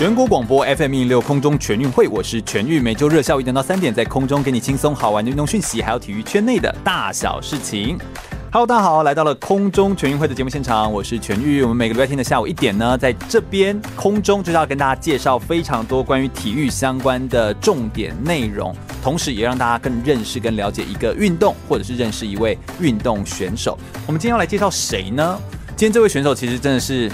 全国广播 FM 一六空中全运会，我是全玉，每周日下午一点到三点，在空中给你轻松好玩的运动讯息，还有体育圈内的大小事情。Hello，大家好，来到了空中全运会的节目现场，我是全玉。我们每个礼拜天的下午一点呢，在这边空中就是要跟大家介绍非常多关于体育相关的重点内容，同时也让大家更认识、跟了解一个运动，或者是认识一位运动选手。我们今天要来介绍谁呢？今天这位选手其实真的是。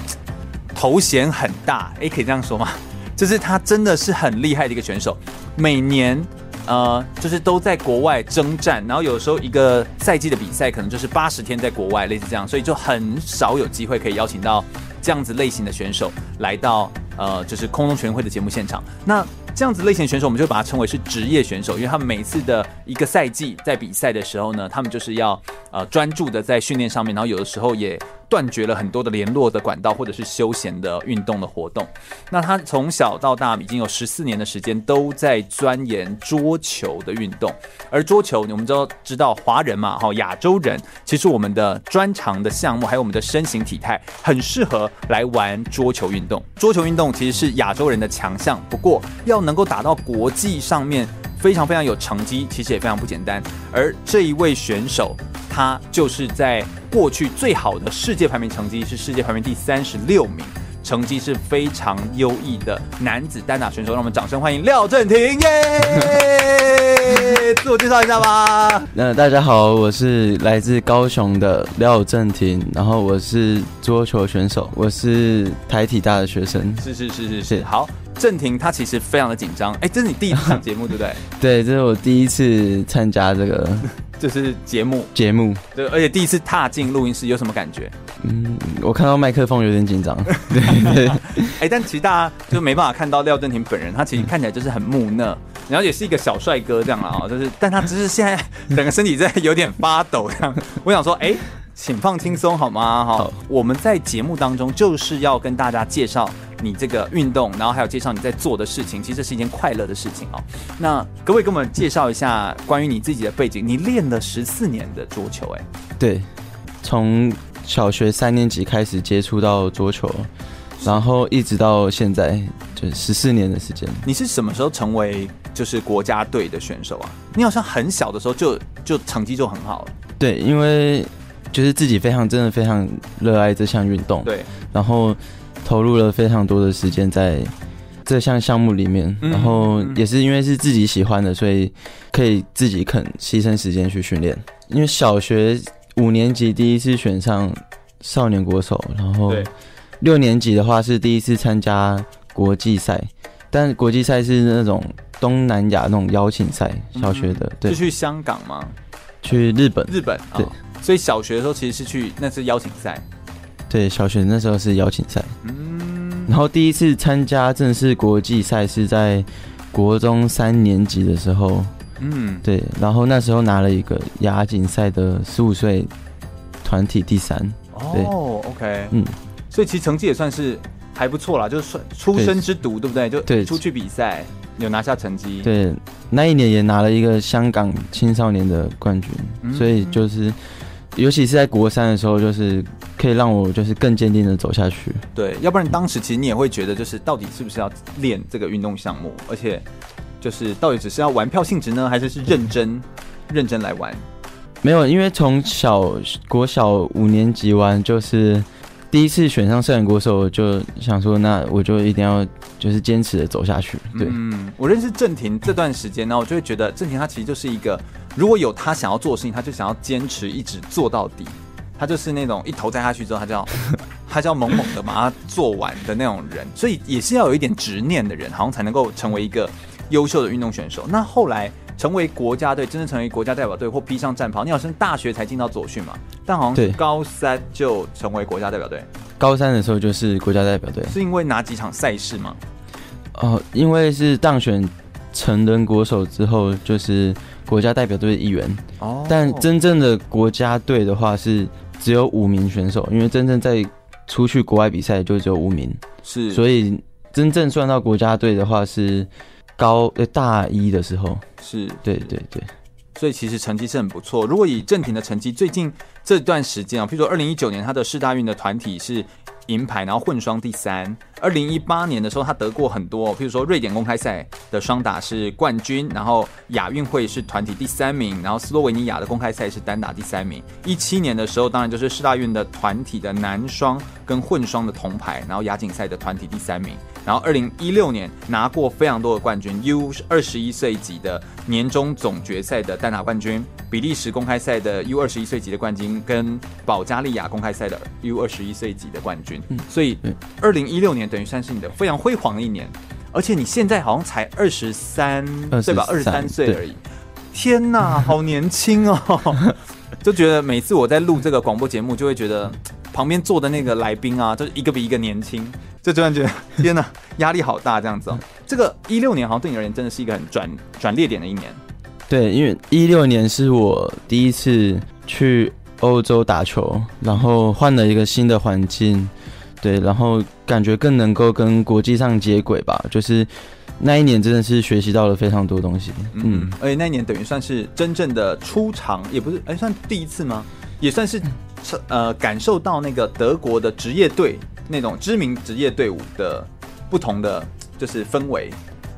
头衔很大，诶，可以这样说吗？就是他真的是很厉害的一个选手，每年呃，就是都在国外征战，然后有时候一个赛季的比赛可能就是八十天在国外，类似这样，所以就很少有机会可以邀请到这样子类型的选手来到呃，就是空中全运会的节目现场。那这样子类型的选手，我们就把它称为是职业选手，因为他们每次的一个赛季在比赛的时候呢，他们就是要呃专注的在训练上面，然后有的时候也。断绝了很多的联络的管道，或者是休闲的运动的活动。那他从小到大已经有十四年的时间都在钻研桌球的运动。而桌球，我们都知道华人嘛，哈，亚洲人，其实我们的专长的项目还有我们的身形体态，很适合来玩桌球运动。桌球运动其实是亚洲人的强项，不过要能够打到国际上面非常非常有成绩，其实也非常不简单。而这一位选手。他就是在过去最好的世界排名成绩是世界排名第三十六名，成绩是非常优异的男子单打选手。让我们掌声欢迎廖振廷耶！自我介绍一下吧。那大家好，我是来自高雄的廖振廷，然后我是桌球选手，我是台体大的学生。是是是是是。好，振廷他其实非常的紧张。哎，这是你第一次 上节目对不对？对，这是我第一次参加这个。就是节目，节目对，而且第一次踏进录音室，有什么感觉？嗯，我看到麦克风有点紧张。对 对，哎，但其实大家就没办法看到廖振廷本人，他其实看起来就是很木讷，然后也是一个小帅哥这样啊，就是，但他只是现在整个身体在有点发抖这样。我想说，哎，请放轻松好吗？哈，我们在节目当中就是要跟大家介绍。你这个运动，然后还有介绍你在做的事情，其实这是一件快乐的事情哦。那各位给我们介绍一下关于你自己的背景。你练了十四年的桌球，哎，对，从小学三年级开始接触到桌球，然后一直到现在，就十四年的时间。你是什么时候成为就是国家队的选手啊？你好像很小的时候就就成绩就很好了。对，因为就是自己非常真的非常热爱这项运动。对，然后。投入了非常多的时间在这项项目里面，然后也是因为是自己喜欢的，所以可以自己肯牺牲时间去训练。因为小学五年级第一次选上少年国手，然后六年级的话是第一次参加国际赛，但国际赛是那种东南亚那种邀请赛。小学的对，是去香港吗？去日本，日本对，所以小学的时候其实是去那次邀请赛。对，小学那时候是邀请赛，嗯，然后第一次参加正式国际赛是在国中三年级的时候，嗯，对，然后那时候拿了一个亚锦赛的十五岁团体第三，哦，OK，嗯，所以其实成绩也算是还不错啦，就是算初生之犊，对不对？就对，出去比赛有拿下成绩，对，那一年也拿了一个香港青少年的冠军，嗯，所以就是。尤其是在国三的时候，就是可以让我就是更坚定的走下去。对，要不然当时其实你也会觉得，就是到底是不是要练这个运动项目，而且就是到底只是要玩票性质呢，还是是认真认真来玩？没有，因为从小国小五年级玩，就是第一次选上摄影国手，我就想说，那我就一定要就是坚持的走下去。对，嗯，我认识郑婷这段时间呢，我就会觉得郑婷她其实就是一个。如果有他想要做的事情，他就想要坚持一直做到底。他就是那种一头栽下去之后，他就要 他就要猛猛的把它做完的那种人。所以也是要有一点执念的人，好像才能够成为一个优秀的运动选手。那后来成为国家队，真正成为国家代表队或披上战袍，你好像大学才进到左训嘛？但好像是高三就成为国家代表队。高三的时候就是国家代表队，是因为哪几场赛事吗？哦，因为是当选成人国手之后，就是国家代表队的一员。哦，但真正的国家队的话是只有五名选手，因为真正在出去国外比赛就只有五名。是，所以真正算到国家队的话是高呃大一的时候。是，对对对。所以其实成绩是很不错。如果以郑婷的成绩，最近这段时间啊，譬如说二零一九年他的世大运的团体是银牌，然后混双第三。二零一八年的时候，他得过很多，譬如说瑞典公开赛的双打是冠军，然后亚运会是团体第三名，然后斯洛维尼亚的公开赛是单打第三名。一七年的时候，当然就是世大运的团体的男双跟混双的铜牌，然后亚锦赛的团体第三名。然后二零一六年拿过非常多的冠军，U 二十一岁级的年终总决赛的单打冠军，比利时公开赛的 U 二十一岁级的冠军，跟保加利亚公开赛的 U 二十一岁级的冠军。所以二零一六年等于算是你的非常辉煌的一年，而且你现在好像才二十三岁吧，二十三岁而已。天哪，好年轻哦！就觉得每次我在录这个广播节目，就会觉得旁边坐的那个来宾啊，就是一个比一个年轻。就突然觉得天哪，压力好大这样子哦。这个一六年好像对你而言真的是一个很转转捩点的一年。对，因为一六年是我第一次去欧洲打球，然后换了一个新的环境，对，然后感觉更能够跟国际上接轨吧。就是那一年真的是学习到了非常多东西。嗯，而且那一年等于算是真正的出场，也不是哎，算第一次吗？也算是呃感受到那个德国的职业队。那种知名职业队伍的不同的就是氛围，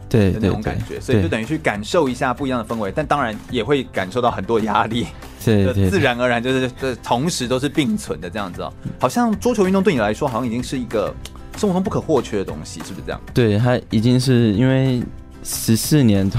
对那种感觉，所以就等于去感受一下不一样的氛围，但当然也会感受到很多压力，对，自然而然就是这同时都是并存的这样子哦。好像桌球运动对你来说，好像已经是一个生活中不可或缺的东西，是不是这样？对，它已经是因为。十四年多，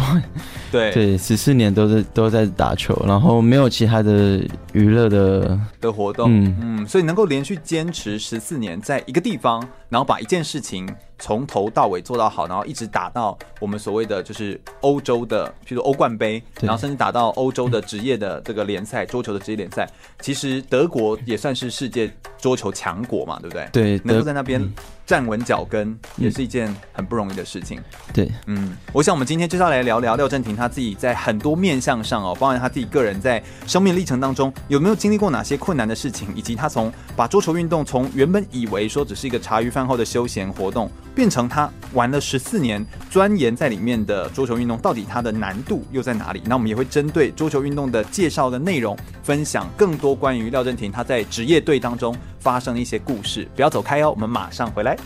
对 对，十四年都是都在打球，然后没有其他的娱乐的的活动，嗯嗯，所以能够连续坚持十四年在一个地方，然后把一件事情从头到尾做到好，然后一直打到我们所谓的就是欧洲的，譬如欧冠杯，然后甚至打到欧洲的职业的这个联赛，桌球的职业联赛，其实德国也算是世界桌球强国嘛，对不对？对，能够在那边。嗯站稳脚跟也是一件很不容易的事情。对，嗯，我想我们今天就是要来聊聊廖振廷他自己在很多面向上哦，包含他自己个人在生命历程当中有没有经历过哪些困难的事情，以及他从把桌球运动从原本以为说只是一个茶余饭后的休闲活动，变成他玩了十四年钻研在里面的桌球运动，到底它的难度又在哪里？那我们也会针对桌球运动的介绍的内容，分享更多关于廖振廷他在职业队当中发生的一些故事。不要走开哦，我们马上回来。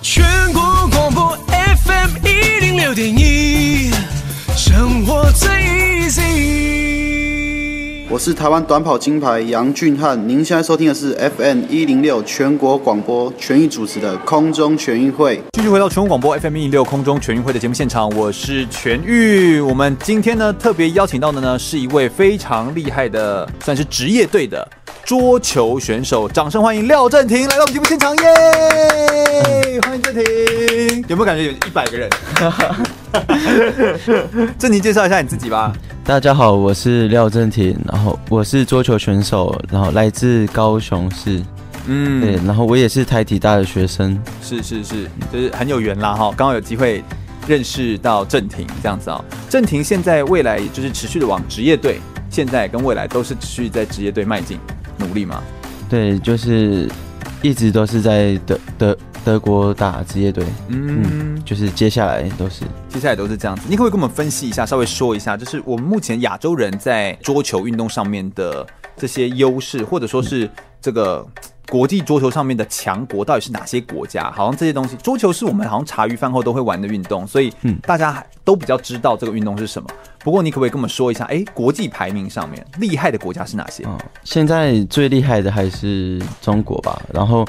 全国广播 FM 一零六点一，生活最 easy。我是台湾短跑金牌杨俊翰，您现在收听的是 FM 一零六全国广播全域主持的空中全运会。继续回到全国广播 FM 一零六空中全运会的节目现场，我是全域。我们今天呢特别邀请到的呢是一位非常厉害的，算是职业队的。桌球选手，掌声欢迎廖振廷来到我们节目现场耶！欢迎振廷，有没有感觉有一百个人？振廷介绍一下你自己吧。大家好，我是廖振廷，然后我是桌球选手，然后来自高雄市。嗯，对，然后我也是台体大的学生。是是是，就是很有缘啦哈，刚好有机会认识到振廷这样子啊。振廷现在未来就是持续的往职业队，现在跟未来都是持续在职业队迈进。努力吗？对，就是一直都是在德德德国打职业队，嗯，嗯，就是接下来都是，接下来都是这样子。你可不可以跟我们分析一下，稍微说一下，就是我们目前亚洲人在桌球运动上面的这些优势，或者说是这个。国际桌球上面的强国到底是哪些国家？好像这些东西，桌球是我们好像茶余饭后都会玩的运动，所以大家都比较知道这个运动是什么。不过你可不可以跟我们说一下，哎，国际排名上面厉害的国家是哪些？哦，现在最厉害的还是中国吧，然后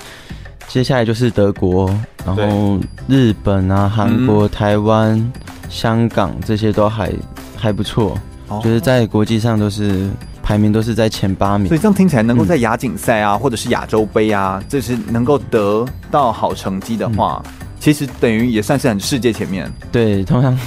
接下来就是德国，然后日本啊、韩国、台湾、香港这些都还还不错，就是在国际上都是。排名都是在前八名，所以这样听起来，能够在亚锦赛啊，嗯、或者是亚洲杯啊，这是能够得到好成绩的话，嗯、其实等于也算是很世界前面。对，通常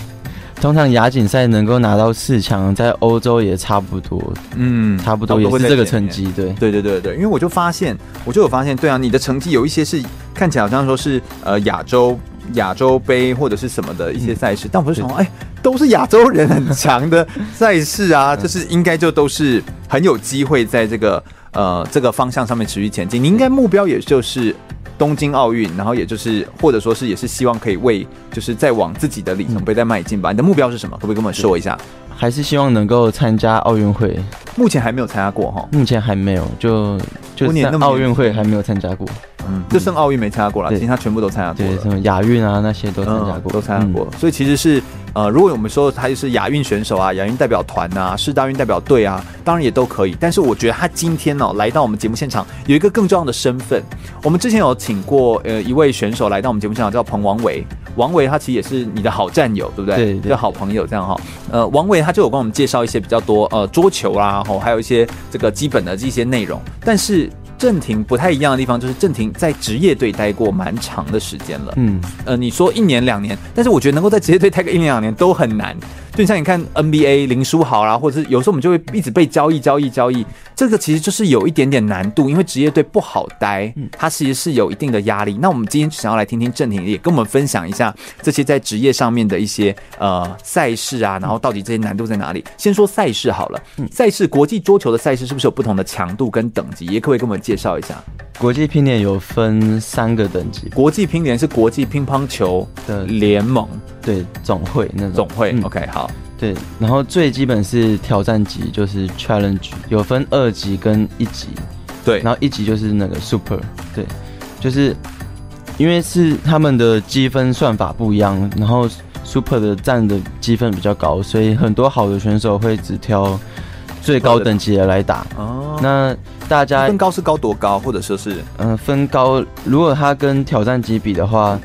通常亚锦赛能够拿到四强，在欧洲也差不多，嗯，差不多也是这个成绩。对，对对对对，因为我就发现，我就有发现，对啊，你的成绩有一些是看起来好像说是呃亚洲亚洲杯或者是什么的一些赛事，嗯、但我是想说，哎，都是亚洲人很强的赛事啊，就是应该就都是很有机会在这个呃这个方向上面持续前进。你应该目标也就是。东京奥运，然后也就是或者说是也是希望可以为就是再往自己的里程碑再迈进吧。你的目标是什么？可不可以跟我们说一下？还是希望能够参加奥运会？目前还没有参加过哈。目前还没有，就就年奥运会还没有参加过。嗯，就剩奥运没参加过了，其他全部都参加过。对，什么亚运啊那些都参加过，都参加过。所以其实是。呃，如果我们说他就是亚运选手啊，亚运代表团啊，世大运代表队啊，当然也都可以。但是我觉得他今天呢、哦，来到我们节目现场，有一个更重要的身份。我们之前有请过呃一位选手来到我们节目现场，叫彭王维。王维他其实也是你的好战友，对不对？对，对，就好朋友这样哈、哦。呃，王维他就有跟我们介绍一些比较多呃桌球啦，吼，还有一些这个基本的这些内容，但是。郑婷不太一样的地方就是郑婷在职业队待过蛮长的时间了，嗯，呃，你说一年两年，但是我觉得能够在职业队待个一年两年都很难。就像你看 NBA 林书豪啦，或者是有时候我们就会一直被交易、交易、交易，这个其实就是有一点点难度，因为职业队不好待，它其实是有一定的压力。那我们今天想要来听听郑婷也跟我们分享一下这些在职业上面的一些呃赛事啊，然后到底这些难度在哪里？先说赛事好了，赛事国际桌球的赛事是不是有不同的强度跟等级？也可不可以跟我们介绍一下？国际乒联有分三个等级，国际乒联是国际乒乓球的联盟，对，总会那种总会。嗯、OK，好，对，然后最基本是挑战级，就是 Challenge，有分二级跟一级，对，然后一级就是那个 Super，对，就是因为是他们的积分算法不一样，然后 Super 的占的积分比较高，所以很多好的选手会只挑最高等级的来打。哦，那。大家分高是高多高，或者说是嗯、呃，分高。如果他跟挑战级比的话，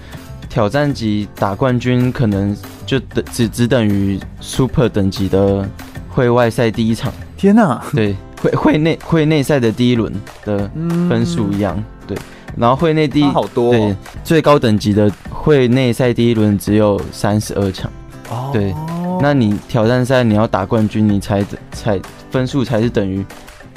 挑战级打冠军可能就等只只等于 Super 等级的会外赛第一场。天哪！对，会会内会内赛的第一轮的分数一样。嗯、对，然后会内第一好多、哦、对最高等级的会内赛第一轮只有三十二强。哦，对，那你挑战赛你要打冠军，你才才分数才是等于。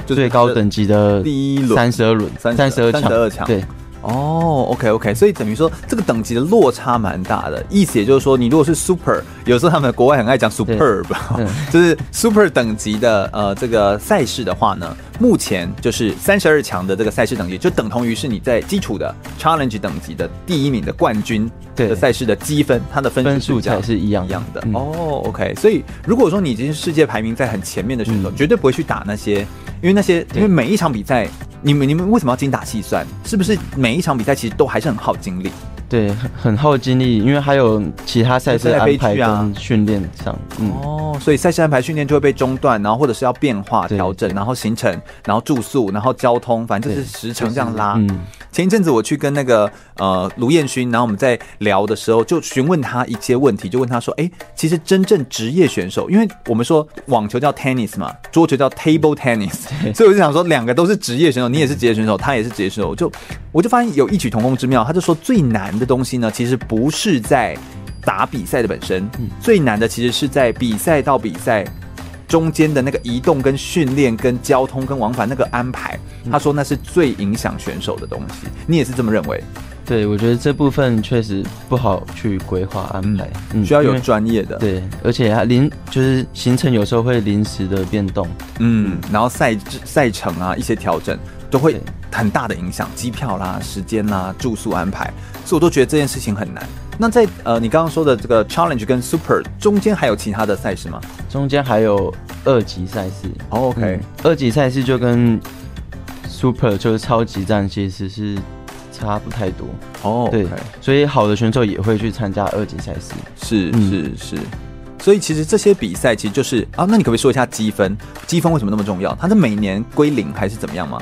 最高等级的第一轮三十二轮，三三十二强。对，哦，OK OK，所以等于说这个等级的落差蛮大的。意思也就是说，你如果是 Super，有时候他们国外很爱讲 Superb，就是 Super 等级的呃这个赛事的话呢，目前就是三十二强的这个赛事等级，就等同于是你在基础的 Challenge 等级的第一名的冠军的赛事的积分，它的分数才是一样一样的。哦，OK，所以如果说你已经是世界排名在很前面的选手，绝对不会去打那些。因为那些，因为每一场比赛，你们你们为什么要精打细算？是不是每一场比赛其实都还是很耗精力？对，很很耗精力，因为还有其他赛事安排跟训练上。嗯、哦，所以赛事安排训练就会被中断，然后或者是要变化调整，然后行程，然后住宿，然后交通，反正就是时程这样拉。嗯。前一阵子我去跟那个呃卢彦勋，然后我们在聊的时候，就询问他一些问题，就问他说：“哎，其实真正职业选手，因为我们说网球叫 tennis 嘛，桌球叫 table tennis，所以我就想说两个都是职业选手，你也是职业选手，他也是职业选手，我就我就发现有异曲同工之妙。他就说最难的东西呢，其实不是在打比赛的本身，最难的其实是在比赛到比赛。”中间的那个移动、跟训练、跟交通、跟往返那个安排，他说那是最影响选手的东西。你也是这么认为？对，我觉得这部分确实不好去规划安排，嗯，需要有专业的。对，而且他临就是行程有时候会临时的变动，嗯，然后赛制、赛程啊一些调整都会很大的影响，机票啦、时间啦、住宿安排，所以我都觉得这件事情很难。那在呃，你刚刚说的这个 Challenge 跟 Super 中间还有其他的赛事吗？中间还有二级赛事。Oh, OK，嗯，二级赛事就跟 Super 就是超级战，其实是差不太多。哦，oh, okay. 对，所以好的选手也会去参加二级赛事。是是是，所以其实这些比赛其实就是啊，那你可不可以说一下积分？积分为什么那么重要？它是每年归零还是怎么样吗？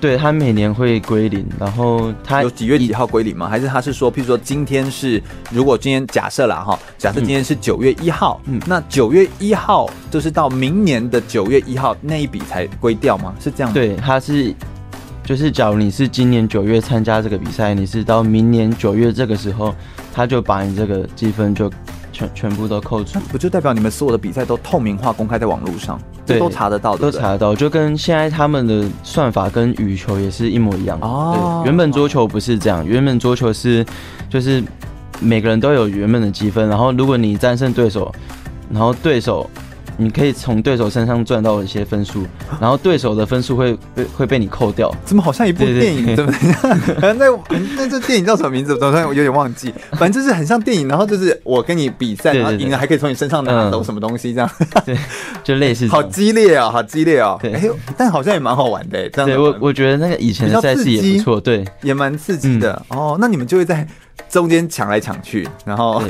对，他每年会归零，然后他有几月几号归零吗？还是他是说，譬如说今天是，如果今天假设啦哈，假设今天是九月一号，嗯，那九月一号就是到明年的九月一号那一笔才归掉吗？是这样吗？对，他是，就是假如你是今年九月参加这个比赛，你是到明年九月这个时候，他就把你这个积分就全全部都扣除，不就代表你们所有的比赛都透明化、公开在网络上，对，都查得到的，都查得到。就跟现在他们的算法跟羽球也是一模一样。哦，对，原本桌球不是这样，原本桌球是就是每个人都有原本的积分，然后如果你战胜对手，然后对手。你可以从对手身上赚到一些分数，然后对手的分数会被会被你扣掉。怎么好像一部电影？怎么好像在那这电影叫什么名字？我突然有点忘记。反正就是很像电影，然后就是我跟你比赛，然后赢了还可以从你身上拿走什么东西，这样。对，就类似。好激烈啊！好激烈啊！对，哎呦，但好像也蛮好玩的。对我我觉得那个以前的赛事也不错，对，也蛮刺激的。哦，那你们就会在。中间抢来抢去，然后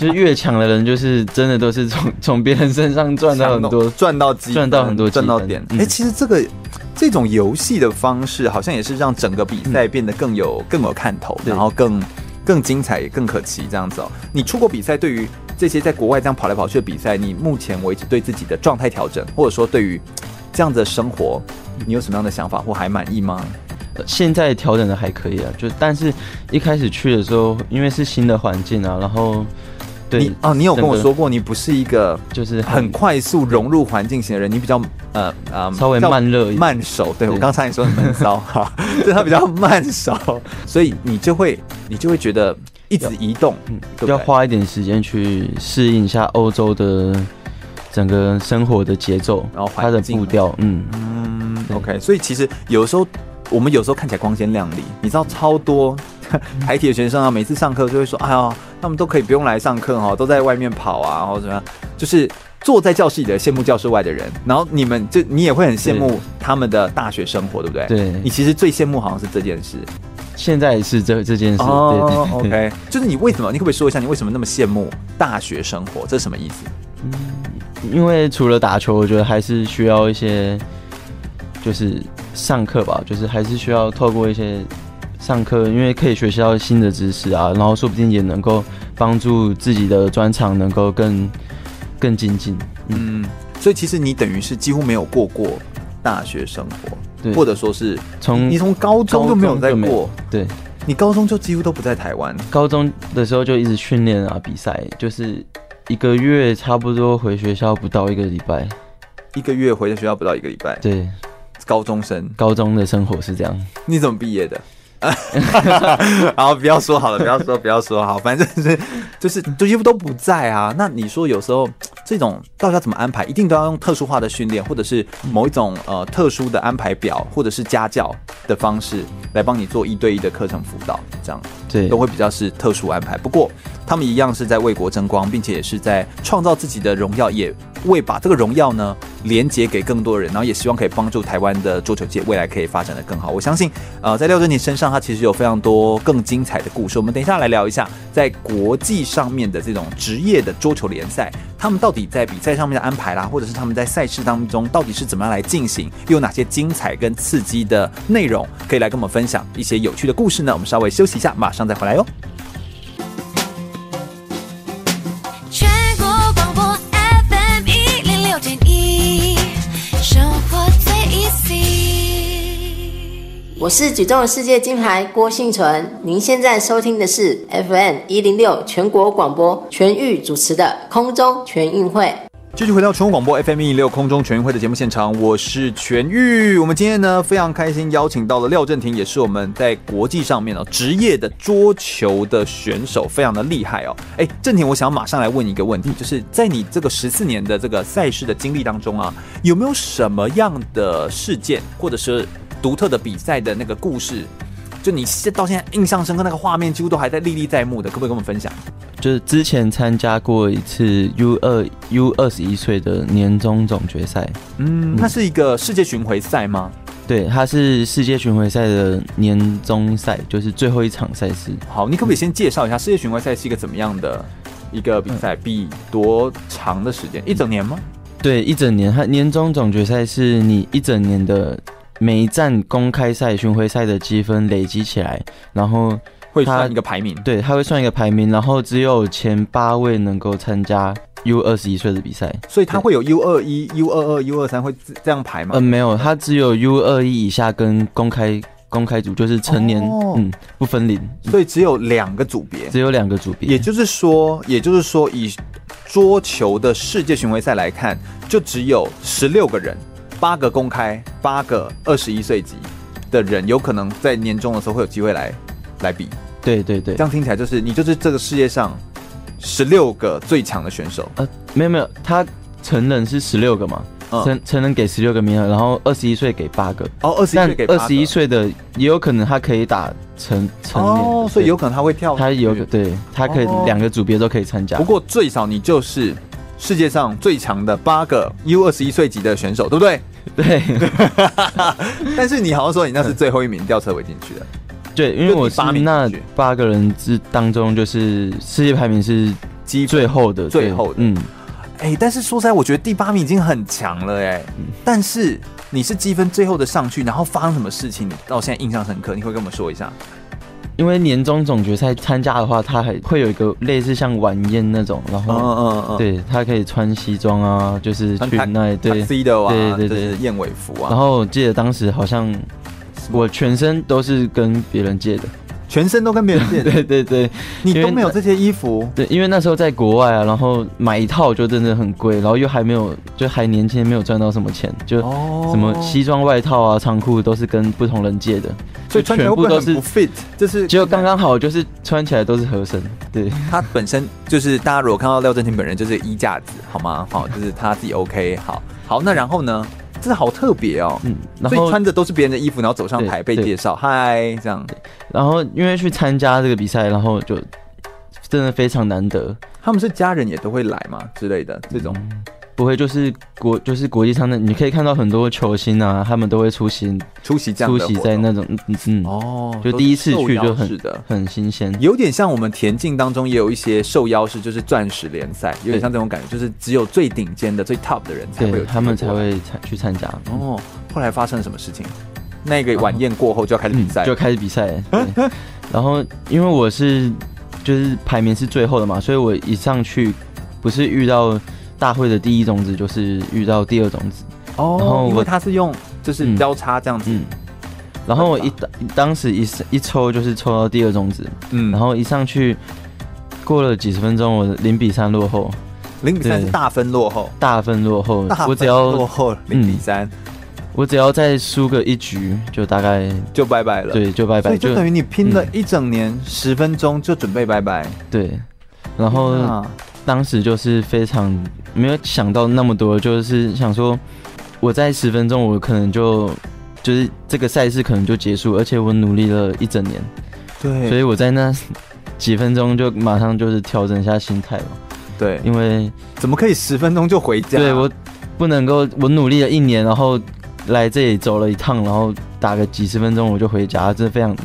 就越抢的人，就是真的都是从 从别人身上赚到很多，赚到积，赚到很多赚到点。哎、其实这个这种游戏的方式，好像也是让整个比赛变得更有更有看头，然后更更精彩，更可期这样子哦。你出国比赛，对于这些在国外这样跑来跑去的比赛，你目前为止对自己的状态调整，或者说对于这样的生活，你有什么样的想法或还满意吗？现在调整的还可以啊，就但是一开始去的时候，因为是新的环境啊，然后对你哦，你有跟我说过，你不是一个就是很快速融入环境型的人，你比较呃呃稍微慢热慢熟，对，对。我刚才你说很闷骚 哈，对他比较慢熟，所以你就会你就会觉得一直移动，嗯，对对？要花一点时间去适应一下欧洲的整个生活的节奏，然后它的步调，嗯。嗯，OK，所以其实有时候。我们有时候看起来光鲜亮丽，你知道超多 台铁的学生啊，每次上课就会说：“哎呀，他们都可以不用来上课哈，都在外面跑啊，或者怎么样。”就是坐在教室里的羡慕教室外的人，然后你们就你也会很羡慕他们的大学生活，对不对？对，你其实最羡慕好像是这件事。现在是这这件事。哦，OK，就是你为什么？你可不可以说一下你为什么那么羡慕大学生活？这是什么意思？嗯，因为除了打球，我觉得还是需要一些，就是。上课吧，就是还是需要透过一些上课，因为可以学习到新的知识啊，然后说不定也能够帮助自己的专长能够更更精进。嗯，所以其实你等于是几乎没有过过大学生活，对，或者说是从你从高中就没有在过，对，你高中就几乎都不在台湾，高中的时候就一直训练啊，比赛，就是一个月差不多回学校不到一个礼拜，一个月回的学校不到一个礼拜，对。高中生，高中的生活是这样。你怎么毕业的？然后不要说好了，不要说，不要说好，反正就是就是就几乎都不在啊。那你说有时候这种到底要怎么安排？一定都要用特殊化的训练，或者是某一种呃特殊的安排表，或者是家教的方式来帮你做一对一的课程辅导，这样对都会比较是特殊安排。不过他们一样是在为国争光，并且也是在创造自己的荣耀，也为把这个荣耀呢连接给更多人，然后也希望可以帮助台湾的桌球界未来可以发展得更好。我相信，呃，在廖振廷身上。他其实有非常多更精彩的故事，我们等一下来聊一下，在国际上面的这种职业的桌球联赛，他们到底在比赛上面的安排啦，或者是他们在赛事当中到底是怎么样来进行，又有哪些精彩跟刺激的内容，可以来跟我们分享一些有趣的故事呢？我们稍微休息一下，马上再回来哟。我是举重世界金牌郭信存，您现在收听的是 FM 一零六全国广播全域主持的空中全运会。继续回到全国广播 FM 一六空中全运会的节目现场，我是全域。我们今天呢非常开心邀请到了廖振廷，也是我们在国际上面哦职业的桌球的选手，非常的厉害哦。哎，振廷，我想马上来问一个问题，就是在你这个十四年的这个赛事的经历当中啊，有没有什么样的事件，或者是独特的比赛的那个故事，就你现到现在印象深刻那个画面，几乎都还在历历在目的，可不可以跟我们分享？就是之前参加过一次 U 二 U 二十一岁的年终总决赛，嗯，那是一个世界巡回赛吗？对，它是世界巡回赛的年终赛，就是最后一场赛事。好，你可不可以先介绍一下世界巡回赛是一个怎么样的一个比赛？比多长的时间？一整年吗？对，一整年。它年终总决赛是你一整年的。每一站公开赛、巡回赛的积分累积起来，然后会算一个排名。对，他会算一个排名，然后只有前八位能够参加 U 二十一岁的比赛。所以他会有 U 二一、U 二二、U 二三会这样排吗？嗯，没有，他只有 U 二一以下跟公开公开组，就是成年，哦嗯，不分龄，所以只有两个组别，只有两个组别。也就是说，也就是说，以桌球的世界巡回赛来看，就只有十六个人，八个公开，八个二十一岁级的人，有可能在年终的时候会有机会来来比。对对对，这样听起来就是你就是这个世界上十六个最强的选手。呃，没有没有，他成人是十六个嘛，嗯成成人给十六个名额，然后二十一岁给八个。哦，二十一但岁给二十一岁的也有可能他可以打成成年，哦，所以有可能他会跳。他有个对，他可以哦两个组别都可以参加。不过最少你就是世界上最强的八个 U 二十一岁级的选手，对不对？对 但是你好像说你那是最后一名吊车尾进去的。对，因为我是八名那八个人之当中，就是世界排名是积最后的，最后的嗯，哎、但是说实在，我觉得第八名已经很强了哎、但是你是积分最后的上去，然后发生什么事情，你到现在印象深刻？你会跟我们说一下？因为年终总决赛参加的话，他还会有一个类似像晚宴那种，然后嗯嗯嗯，对他可以穿西装啊，就是去那一对。C 的啊，对对对。燕尾服啊，然后我记得当时好像我全身都是跟别人借的，全身都跟别人借的，对对对你都没有这些衣服，对，因为那时候在国外啊，然后买一套就真的很贵，然后又还没有就还年轻，没有赚到什么钱，就哦什么西装外套啊、长裤都是跟不同人借的，所以穿起来全部都是不 fit，就是就刚刚好，就是穿起来都是合身，对。他本身就是大家如果看到廖振廷本人就是衣架子，好吗？好，就是他自己 OK，好，好，那然后呢？真的好特别哦，嗯，然后穿着都是别人的衣服，然后走上台被介绍，嗨，这样。然后因为去参加这个比赛，然后就真的非常难得，他们是家人也都会来嘛之类的这种。不会就是国就是国际上的，你可以看到很多球星啊，他们都会出席出席这样出席在那种嗯嗯哦，就第一次去就是很的，很新鲜，有点像我们田径当中也有一些受邀式，就是钻石联赛，有点像这种感觉，就是只有最顶尖的、最 top 的人才会有他们才会参去参加。哦，后来发生了什么事情？那个晚宴过后就要开始比赛，嗯，就开始比赛。然后因为我是就是排名是最后的嘛，所以我一上去不是遇到大会的第一种子，就是遇到第二种子。哦，然后因为它是用就是交叉这样子，嗯，然后我一当当时一一抽就是抽到第二种子，嗯，然后一上去过了几十分钟，我零比三落后，零比三是大分落后，大分落后，我只要落后零比三，我只要再输个一局，就大概就拜拜了，对，就拜拜，就等于你拼了一整年十分钟就准备拜拜，对，然后。当时就是非常没有想到那么多，就是想说我在十分钟，我可能就就是这个赛事可能就结束，而且我努力了一整年，对，所以我在那几分钟就马上就是调整一下心态嘛，对，因为怎么可以十分钟就回家？对我不能够，我努力了一年，然后来这里走了一趟，然后打个几十分钟我就回家，真的非常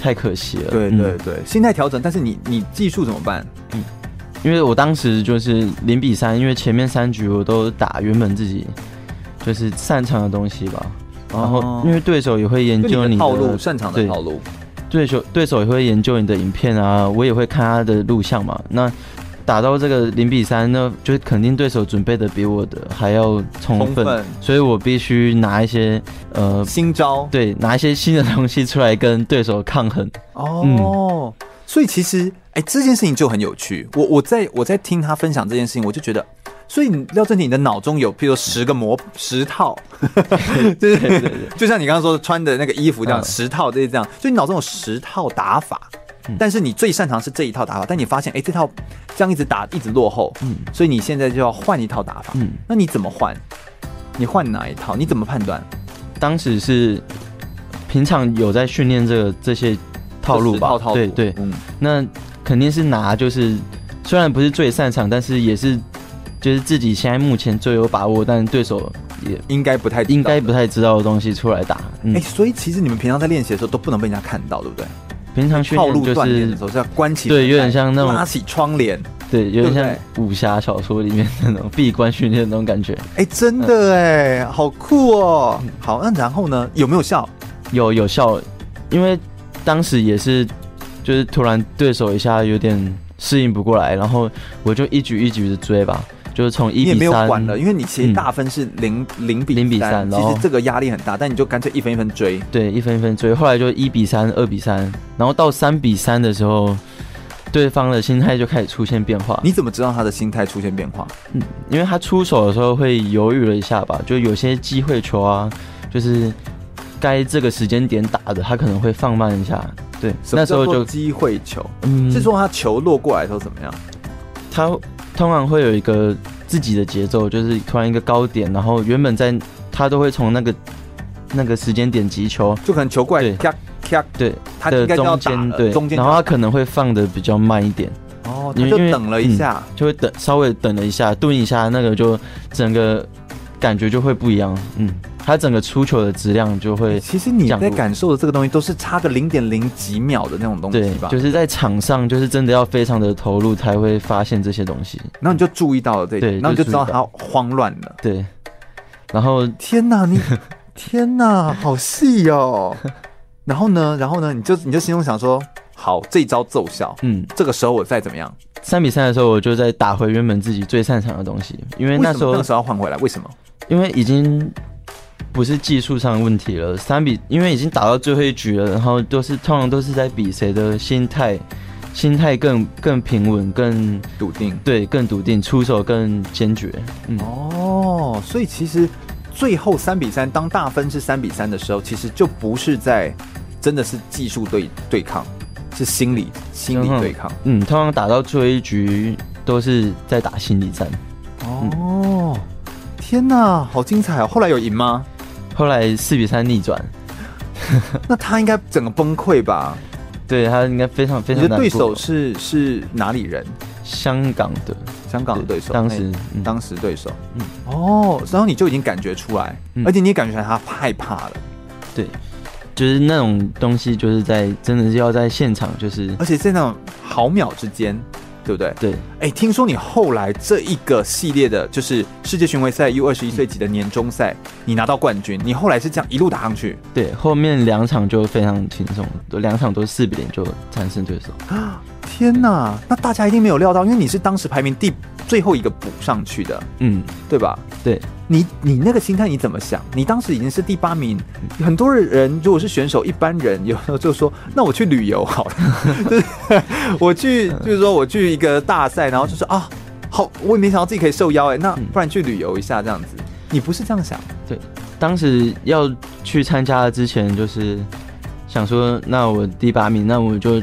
太可惜了。对对对，嗯、心态调整，但是你你技术怎么办？嗯。因为我当时就是零比三，因为前面三局我都打原本自己就是擅长的东西吧，然后因为对手也会研究你的套路，擅长的套路，对手对手也会研究你的影片啊，我也会看他的录像嘛。那打到这个零比三，那就是肯定对手准备的比我的还要充分，所以我必须拿一些呃新招，对，拿一些新的东西出来跟对手抗衡。哦。嗯所以其实，哎、欸，这件事情就很有趣。我我在我在听他分享这件事情，我就觉得，所以廖振廷，你的脑中有，譬如说十个模十套，对 对对，就像你刚刚说穿的那个衣服这样，嗯、十套这些这样，所以你脑中有十套打法，嗯、但是你最擅长是这一套打法，但你发现，哎、欸，这套这样一直打一直落后，嗯，所以你现在就要换一套打法，嗯，那你怎么换？你换哪一套？你怎么判断？当时是平常有在训练这个这些。套路吧，对对，嗯，那肯定是拿就是，虽然不是最擅长，但是也是就是自己现在目前最有把握，但对手也应该不太应该不太知道的东西出来打。哎、嗯欸，所以其实你们平常在练习的时候都不能被人家看到，对不对？平常训练、就是、时候是要关起，对，有点像那种拉起窗帘，对，有点像武侠小说里面那种闭关训练那种感觉。哎、欸，真的哎、嗯，好酷哦！好，那然后呢？有没有效？有有效，因为。当时也是，就是突然对手一下有点适应不过来，然后我就一局一局的追吧，就是从一比三，你也没有管了，因为你其实大分是零零比零比三，其实这个压力很大，但你就干脆一分一分追，对，一分一分追，后来就一比三、二比三，然后到三比三的时候，对方的心态就开始出现变化。你怎么知道他的心态出现变化？嗯，因为他出手的时候会犹豫了一下吧，就有些机会球啊，就是该这个时间点打的，他可能会放慢一下。对，那时候就机会球，嗯，是说他球落过来的时候怎么样？他通常会有一个自己的节奏，就是突然一个高点，然后原本在他都会从那个那个时间点击球，就可能球过来，咔咔，对，他的中间，对，中间，然后他可能会放的比较慢一点，哦，他就等了一下，就会等稍微等了一下，顿一下，那个就整个感觉就会不一样，嗯。它整个出球的质量就会，其实你在感受的这个东西都是差个零点零几秒的那种东西吧？对，就是在场上，就是真的要非常的投入才会发现这些东西。然后你就注意到了这，对，然后你就知道他慌乱了。对，然后天哪，你 天哪，好细哦。然后呢，然后呢，你就你就心中想说，好，这一招奏效。嗯，这个时候我再怎么样？三比三的时候，我就在打回原本自己最擅长的东西，因为那时候那个时候要换回来，为什么？因为已经。不是技术上的问题了，三比，因为已经打到最后一局了，然后都是通常都是在比谁的心态，心态更更平稳、更笃定，对，更笃定，出手更坚决。嗯、哦，所以其实最后三比三，当大分是三比三的时候，其实就不是在真的是技术对对抗，是心理心理对抗。嗯，通常打到最后一局都是在打心理战。哦，嗯、天呐，好精彩哦！后来有赢吗？后来四比三逆转，那他应该整个崩溃吧？对，他应该非常非常。你的对手是是哪里人？香港的，香港的对手。当时、嗯、当时对手，嗯，哦，然后你就已经感觉出来，嗯、而且你也感觉出来他害怕了。对，就是那种东西，就是在真的是要在现场，就是而且在那种毫秒之间。对不对？对，哎，听说你后来这一个系列的，就是世界巡回赛 U 二十一岁级的年终赛，你拿到冠军，你后来是这样一路打上去？对，后面两场就非常轻松，两场都是四比零就战胜对手。天哪，那大家一定没有料到，因为你是当时排名第最后一个补上去的，嗯，对吧？对。你你那个心态你怎么想？你当时已经是第八名，很多人如果是选手，一般人有时候就说，那我去旅游好了，就是我去就是说我去一个大赛，然后就说啊，好，我也没想到自己可以受邀哎，那不然去旅游一下这样子。你不是这样想？对，当时要去参加之前就是想说，那我第八名，那我就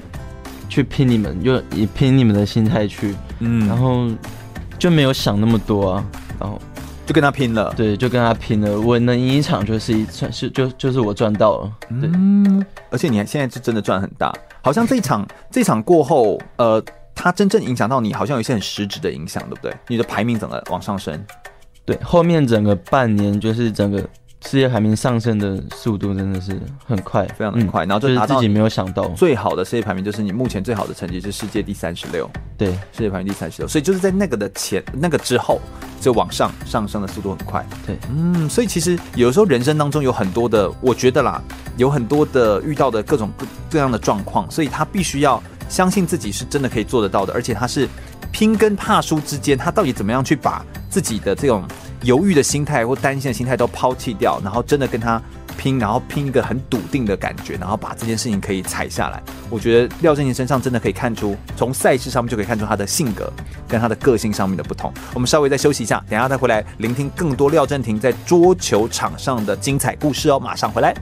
去拼你们，就以拼你们的心态去，嗯，然后就没有想那么多啊，然后。就跟他拼了，对，就跟他拼了。我能赢一场就是一算是就就是我赚到了，嗯，而且你还现在是真的赚很大，好像这一场这一场过后，呃，它真正影响到你，好像有一些很实质的影响，对不对？你的排名怎么往上升，对，后面整个半年就是整个。世界排名上升的速度真的是很快，非常的快，嗯、然后就拿到自己没有想到最好的世界排名，就是你目前最好的成绩是世界第三十六，对，世界排名第三十六，所以就是在那个的前那个之后，就往上上升的速度很快，对，嗯，所以其实有时候人生当中有很多的，我觉得啦，有很多的遇到的各种各各样的状况，所以他必须要相信自己是真的可以做得到的，而且他是拼跟怕输之间，他到底怎么样去把自己的这种。犹豫的心态或担心的心态都抛弃掉，然后真的跟他拼，然后拼一个很笃定的感觉，然后把这件事情可以踩下来。我觉得廖振廷身上真的可以看出，从赛事上面就可以看出他的性格跟他的个性上面的不同。我们稍微再休息一下，等下再回来聆听更多廖振廷在桌球场上的精彩故事哦。马上回来。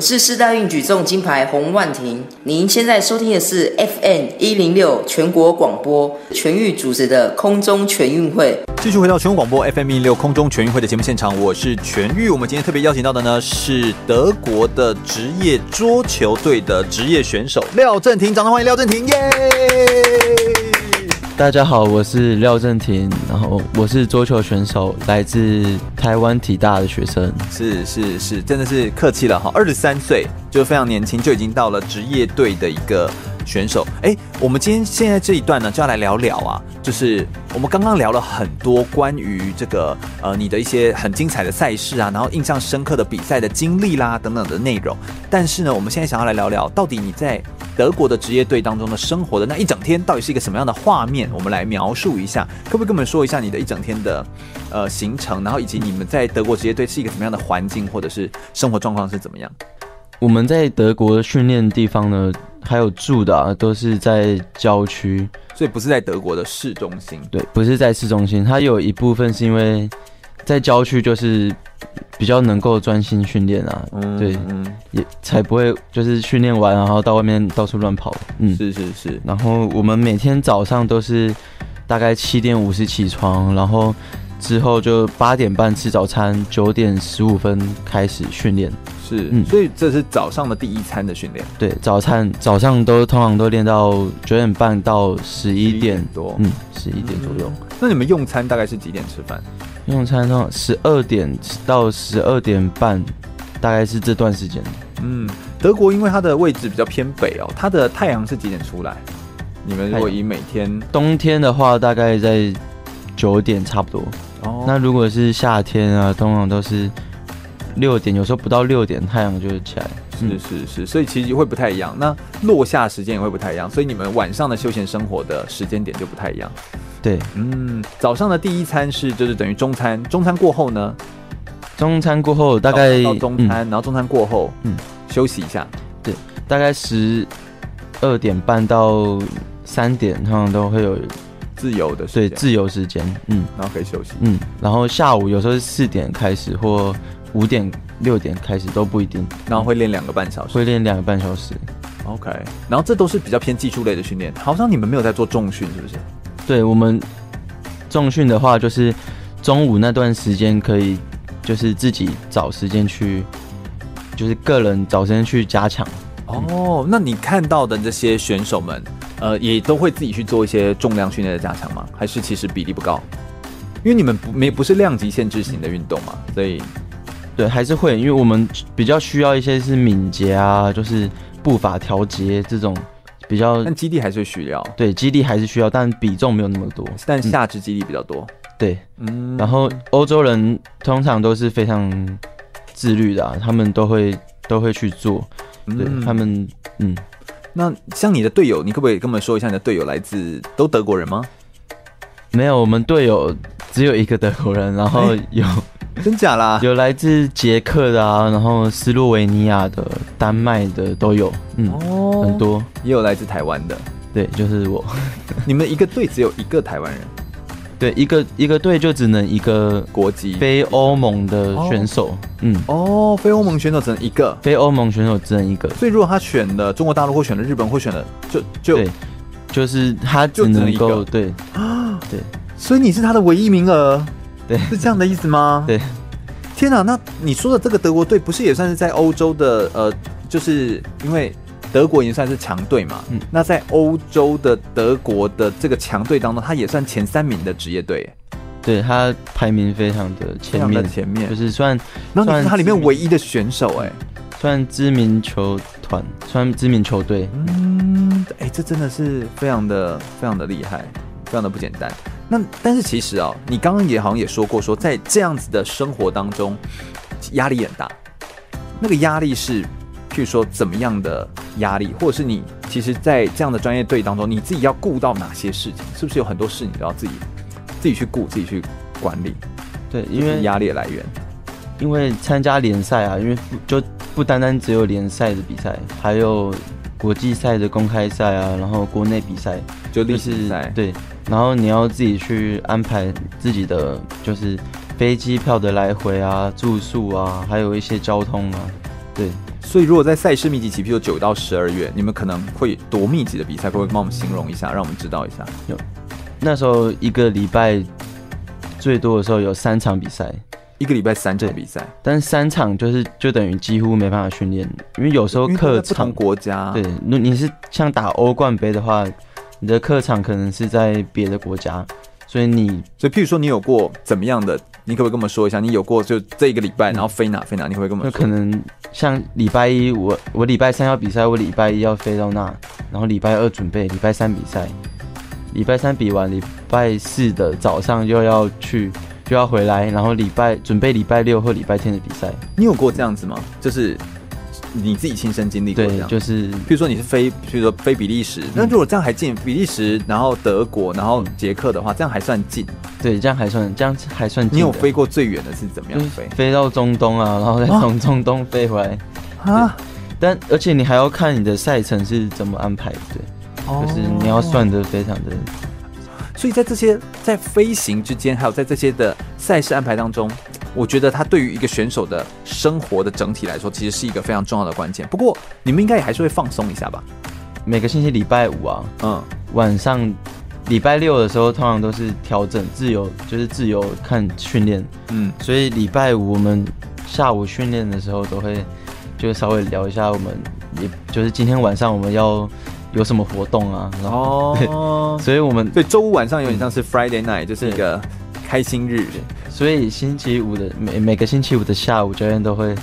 我是四大运举重金牌洪万廷，您现在收听的是 FM 一零六全国广播全域主持的空中全运会。继续回到全国广播 FM 一零六空中全运会的节目现场，我是全域。我们今天特别邀请到的呢是德国的职业桌球队的职业选手廖振廷，掌声欢迎廖振廷，耶！大家好，我是廖正廷，然后我是桌球选手，来自台湾体大的学生。是是是，真的是客气了哈，二十三岁就非常年轻，就已经到了职业队的一个选手。哎，我们今天现在这一段呢，就要来聊聊啊，就是我们刚刚聊了很多关于这个呃你的一些很精彩的赛事啊，然后印象深刻的比赛的经历啦等等的内容。但是呢，我们现在想要来聊聊，到底你在德国的职业队当中的生活的那一整天，到底是一个什么样的画面？我们来描述一下，可不可以跟我们说一下你的一整天的呃行程，然后以及你们在德国职业队是一个什么样的环境，或者是生活状况是怎么样？我们在德国训练地方呢，还有住的啊，都是在郊区，所以不是在德国的市中心。对，不是在市中心，它有一部分是因为在郊区，就是比较能够专心训练啊。嗯，对，嗯，也才不会就是训练完然后到外面到处乱跑。嗯，是是是。然后我们每天早上都是大概七点五十起床，然后之后就八点半吃早餐，九点十五分开始训练。是，嗯，所以这是早上的第一餐的训练。对，早餐早上都通常都练到九点半到十一点多，嗯，十一点左右。嗯。那你们用餐大概是几点吃饭？用餐的话，十二点到十二点半，大概是这段时间。嗯，德国因为它的位置比较偏北哦，它的太阳是几点出来？你们如果以每天冬天的话，大概在九点差不多。哦，那如果是夏天啊，通常都是。六点，有时候不到六点，太阳就会起来。是是是，所以其实会不太一样。那落下时间也会不太一样，所以你们晚上的休闲生活的时间点就不太一样。对，嗯，早上的第一餐是就是等于中餐，中餐过后呢？中餐过后大概到中餐，嗯，然后中餐过后，嗯，休息一下。对，大概十二点半到三点，通常都会有自由的，对，自由时间，嗯，然后可以休息，嗯，然后下午有时候是四点开始或。五点六点开始都不一定，然后会练两个半小时，会练两个半小时。OK，然后这都是比较偏技术类的训练。好像你们没有在做重训，是不是？对，我们重训的话，就是中午那段时间可以，就是自己找时间去，就是个人找时间去加强。哦，那你看到的这些选手们，呃，也都会自己去做一些重量训练的加强吗？还是其实比例不高？因为你们不没不是量级限制型的运动嘛，所以。对，还是会，因为我们比较需要一些是敏捷啊，就是步伐调节这种比较。但基地还是需要。对，基地还是需要，但比重没有那么多。但下肢基地比较多。嗯、对，嗯。然后欧洲人通常都是非常自律的、啊，他们都会都会去做。对，嗯、他们，嗯。那像你的队友，你可不可以跟我们说一下，你的队友来自都德国人吗？没有，我们队友只有一个德国人，然后有。欸真假啦？有来自捷克的啊，然后斯洛维尼亚的、丹麦的都有，嗯，哦，很多，也有来自台湾的，对，就是我。你们一个队只有一个台湾人？对，一个一个队就只能一个国籍，非欧盟的选手，哦、嗯，哦，非欧盟选手只能一个，非欧盟选手只能一个。所以如果他选的中国大陆或选的日本或选的，就就对，就是他只能够，就只能一个，对啊，对，所以你是他的唯一名额。对，是这样的意思吗？对，天哪，那你说的这个德国队不是也算是在欧洲的呃，就是因为德国已经算是强队嘛，嗯，那在欧洲的德国的这个强队当中，他也算前三名的职业队，对，他排名非常的前面，前面。就是算，然后你是他里面唯一的选手哎，算知名球团，算知名球队，嗯，哎，这真的是非常的非常的厉害，非常的不简单。那但是其实啊、哦，你刚刚也好像也说过，说在这样子的生活当中，压力很大。那个压力是，譬如说怎么样的压力，或者是你其实，在这样的专业队当中，你自己要顾到哪些事情？是不是有很多事你都要自己自己去顾，自己去管理？对，因为压力的来源，因为参加联赛啊，因为就不单单只有联赛的比赛，还有国际赛的公开赛啊，然后国内比赛，就历史赛，对。然后你要自己去安排自己的，就是飞机票的来回啊、住宿啊，还有一些交通啊。对，所以如果在赛事密集期，比如九到十二月，你们可能会多密集的比赛，可不可以帮我们形容一下，让我们知道一下？有，那时候一个礼拜最多的时候有三场比赛，一个礼拜三场比赛，但三场就是就等于几乎没办法训练，因为有时候客场国家，对，如你是像打欧冠杯的话。你的客场可能是在别的国家，所以你，所以譬如说你有过怎么样的你可不可以跟我们说一下，你有过就这一个礼拜，然后飞哪飞哪？你可不可以跟我们说？可能像礼拜一我我礼拜三要比赛，我礼拜一要飞到那，然后礼拜二准备，礼拜三比赛，礼拜三比完，礼拜四的早上又要去，就要回来，然后礼拜准备礼拜六或礼拜天的比赛。你有过这样子吗？就是。你自己亲身经历过这样，就是，比如说你是飞，比如说飞比利时，那、嗯、如果这样还近，比利时，然后德国，然后捷克的话，这样还算近。对，这样还算，这样还算近。你有飞过最远的是怎么样飞？飞到中东啊，然后再从中东飞回来啊。但而且你还要看你的赛程是怎么安排的，对，哦、就是你要算的非常的。所以在这些在飞行之间，还有在这些的赛事安排当中。我觉得它对于一个选手的生活的整体来说，其实是一个非常重要的关键。不过你们应该也还是会放松一下吧？每个星期礼拜五啊，嗯，晚上礼拜六的时候，通常都是调整自由，就是自由看训练，嗯，所以礼拜五我们下午训练的时候，都会就稍微聊一下，我们也就是今天晚上我们要有什么活动啊，然后哦，所以我们对周五晚上有点像是 Friday night，就是一个开心日。所以星期五的每每个星期五的下午，教练都会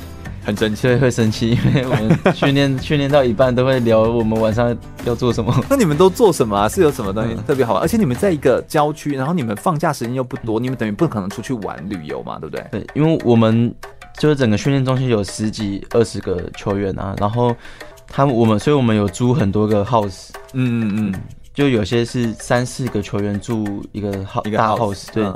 很生气，会生气，因为我们训练 训练到一半都会聊我们晚上要做什么。那你们都做什么啊？是有什么东西特别好玩？而且你们在一个郊区，然后你们放假时间又不多，你们等于不可能出去玩旅游嘛，对不对？对，因为我们就是整个训练中心有十几二十个球员啊，然后他们我们，所以我们有租很多个 house，嗯嗯嗯，就有些是三四个球员住一个 house，一个大 house，对。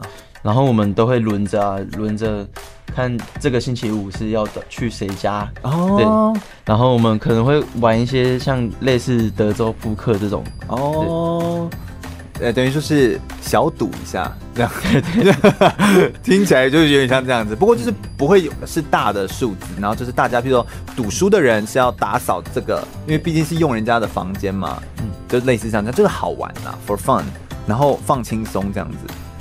然后我们都会轮着啊，轮着看这个星期五是要去谁家哦。对，然后我们可能会玩一些像类似德州扑克这种哦。呃，等于说是小赌一下 这样，听起来就是有点像这样子。不过就是不会有是大的数字，然后就是大家，譬如说赌输的人是要打扫这个，因为毕竟是用人家的房间嘛，嗯，就类似这样，这个好玩呐，for fun，然后放轻松这样子。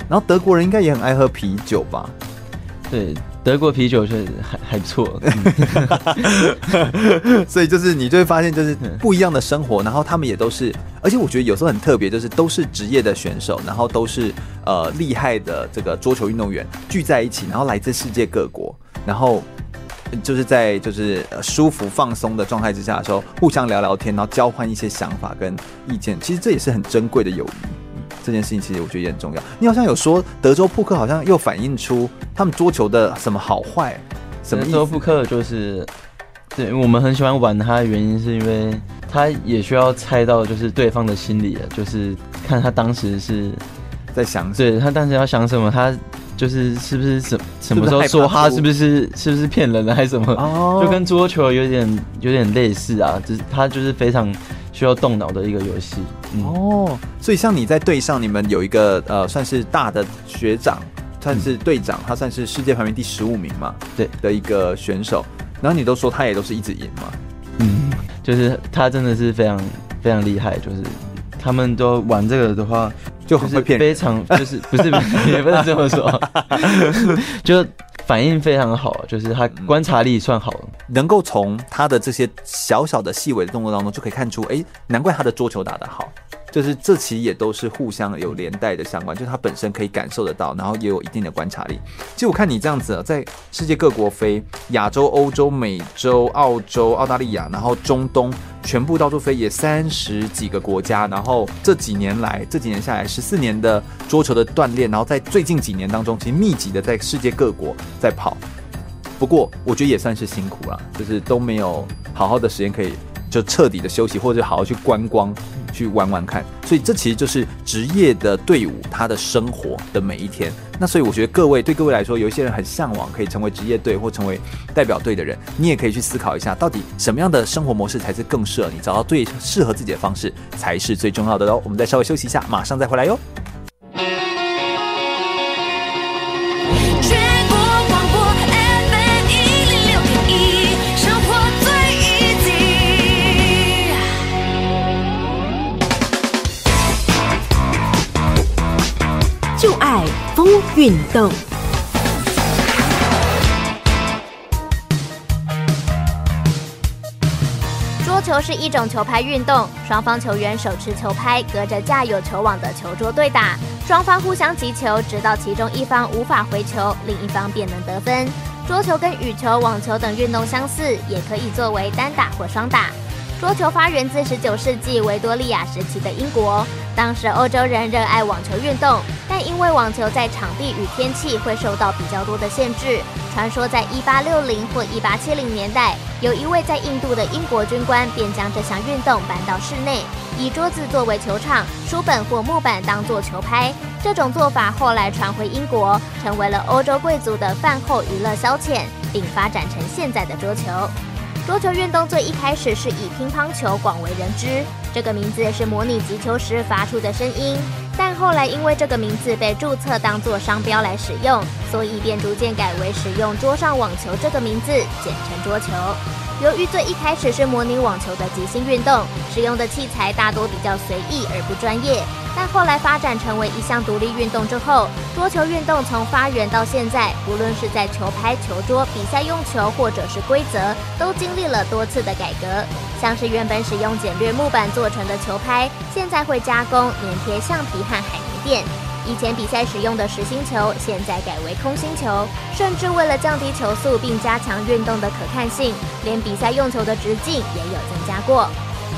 然后德国人应该也很爱喝啤酒吧？对，德国啤酒确实还还不错。所以就是你就会发现，就是不一样的生活。然后他们也都是，而且我觉得有时候很特别，就是都是职业的选手，然后都是呃厉害的这个桌球运动员聚在一起，然后来自世界各国，然后就是在就是舒服放松的状态之下的时候，互相聊聊天，然后交换一些想法跟意见。其实这也是很珍贵的友谊。这件事情其实我觉得也很重要。你好像有说德州扑克好像又反映出他们桌球的什么好坏？什么？德州扑克就是，对，我们很喜欢玩它的原因是因为他也需要猜到就是对方的心理，就是看他当时是在想，对他当时要想什么，他就是是不是什什么时候说他 是不是是不是骗人的还是什么？哦，就跟桌球有点有点类似啊，就是他就是非常。需要动脑的一个游戏、嗯、哦，所以像你在队上，你们有一个呃，算是大的学长，算是队长，他算是世界排名第十五名嘛，对的一个选手。然后你都说他也都是一直赢嘛，嗯，就是他真的是非常非常厉害，就是他们都玩这个的话就很会骗，非常就是不是 也不能这么说，就。反应非常好，就是他观察力算好，能够从他的这些小小的细微的动作当中就可以看出，哎，难怪他的桌球打得好。就是这其实也都是互相有连带的相关，就是他本身可以感受得到，然后也有一定的观察力。其实我看你这样子，在世界各国飞，亚洲、欧洲、美洲、澳洲、澳大利亚，然后中东，全部到处飞，也三十几个国家。然后这几年来，这几年下来，十四年的桌球的锻炼，然后在最近几年当中，其实密集的在世界各国在跑。不过我觉得也算是辛苦了，就是都没有好好的时间可以就彻底的休息，或者好好去观光。去玩玩看，所以这其实就是职业的队伍他的生活的每一天。那所以我觉得各位对各位来说，有一些人很向往可以成为职业队或成为代表队的人，你也可以去思考一下，到底什么样的生活模式才是更适合你，找到最适合自己的方式才是最重要的喽。我们再稍微休息一下，马上再回来哟。运动，桌球是一种球拍运动，双方球员手持球拍，隔着架有球网的球桌对打，双方互相击球，直到其中一方无法回球，另一方便能得分。桌球跟羽球、网球等运动相似，也可以作为单打或双打。桌球发源自十九世纪维多利亚时期的英国，当时欧洲人热爱网球运动，但因为网球在场地与天气会受到比较多的限制，传说在一八六零或一八七零年代，有一位在印度的英国军官便将这项运动搬到室内，以桌子作为球场，书本或木板当作球拍。这种做法后来传回英国，成为了欧洲贵族的饭后娱乐消遣，并发展成现在的桌球。桌球运动最一开始是以乒乓球广为人知，这个名字是模拟击球时发出的声音。但后来因为这个名字被注册当做商标来使用，所以便逐渐改为使用桌上网球这个名字，简称桌球。由于最一开始是模拟网球的即兴运动，使用的器材大多比较随意而不专业。但后来发展成为一项独立运动之后，桌球运动从发源到现在，不论是在球拍、球桌、比赛用球，或者是规则，都经历了多次的改革。像是原本使用简略木板做成的球拍，现在会加工粘贴橡皮和海绵垫。以前比赛使用的实心球，现在改为空心球。甚至为了降低球速并加强运动的可看性，连比赛用球的直径也有增加过。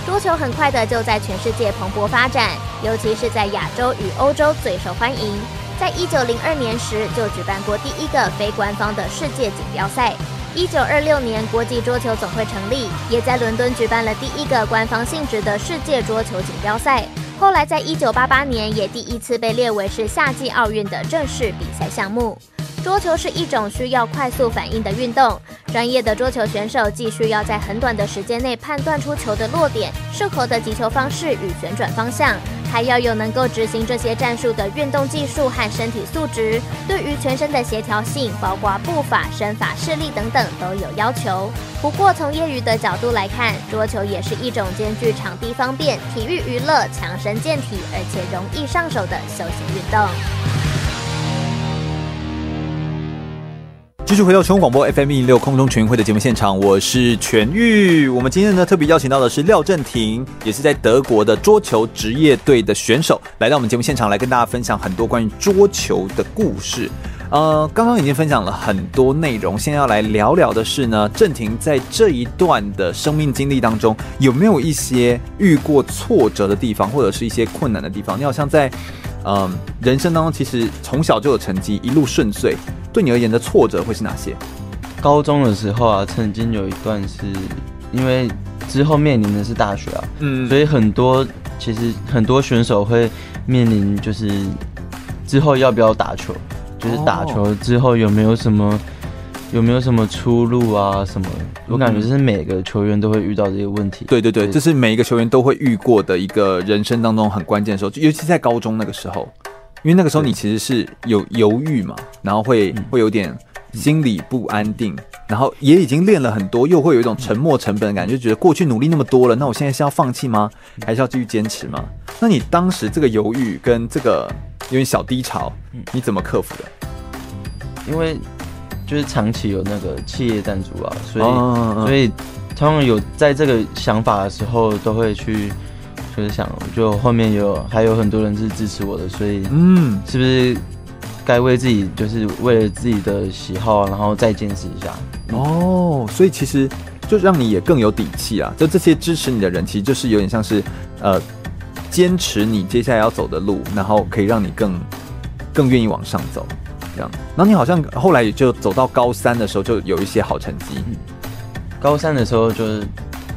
桌球很快的就在全世界蓬勃发展，尤其是在亚洲与欧洲最受欢迎。在一九零二年时就举办过第一个非官方的世界锦标赛。一九二六年国际桌球总会成立，也在伦敦举办了第一个官方性质的世界桌球锦标赛。后来在一九八八年也第一次被列为是夏季奥运的正式比赛项目。桌球是一种需要快速反应的运动，专业的桌球选手既需要在很短的时间内判断出球的落点、适合的击球方式与旋转方向，还要有能够执行这些战术的运动技术和身体素质。对于全身的协调性，包括步伐、身法、视力等等都有要求。不过从业余的角度来看，桌球也是一种兼具场地方便、体育娱乐、强身健体，而且容易上手的休闲运动。继续回到全国广播 FM 一零六空中全运会的节目现场，我是全玉。我们今天呢特别邀请到的是廖振廷，也是在德国的桌球职业队的选手，来到我们节目现场来跟大家分享很多关于桌球的故事。呃，刚刚已经分享了很多内容，现在要来聊聊的是呢，郑婷在这一段的生命经历当中，有没有一些遇过挫折的地方，或者是一些困难的地方？你好像在。嗯，人生当中其实从小就有成绩，一路顺遂。对你而言的挫折会是哪些？高中的时候啊，曾经有一段是因为之后面临的是大学啊，嗯，所以很多其实很多选手会面临就是之后要不要打球，就是打球之后有没有什么。有没有什么出路啊？什么？我感觉这是每个球员都会遇到这些问题。对对对，这是每一个球员都会遇过的一个人生当中很关键的时候，尤其在高中那个时候，因为那个时候你其实是有犹豫嘛，然后会会有点心里不安定，然后也已经练了很多，又会有一种沉没成本的感觉，就觉得过去努力那么多了，那我现在是要放弃吗？还是要继续坚持吗？那你当时这个犹豫跟这个有点小低潮，你怎么克服的？因为。就是长期有那个企业赞助啊，所以、哦、所以通常有在这个想法的时候，都会去就是想，就后面有还有很多人是支持我的，所以嗯，是不是该为自己就是为了自己的喜好，然后再坚持一下？哦，所以其实就让你也更有底气啊！就这些支持你的人，其实就是有点像是呃坚持你接下来要走的路，然后可以让你更更愿意往上走。这样，然后你好像后来也就走到高三的时候，就有一些好成绩。嗯，高三的时候就是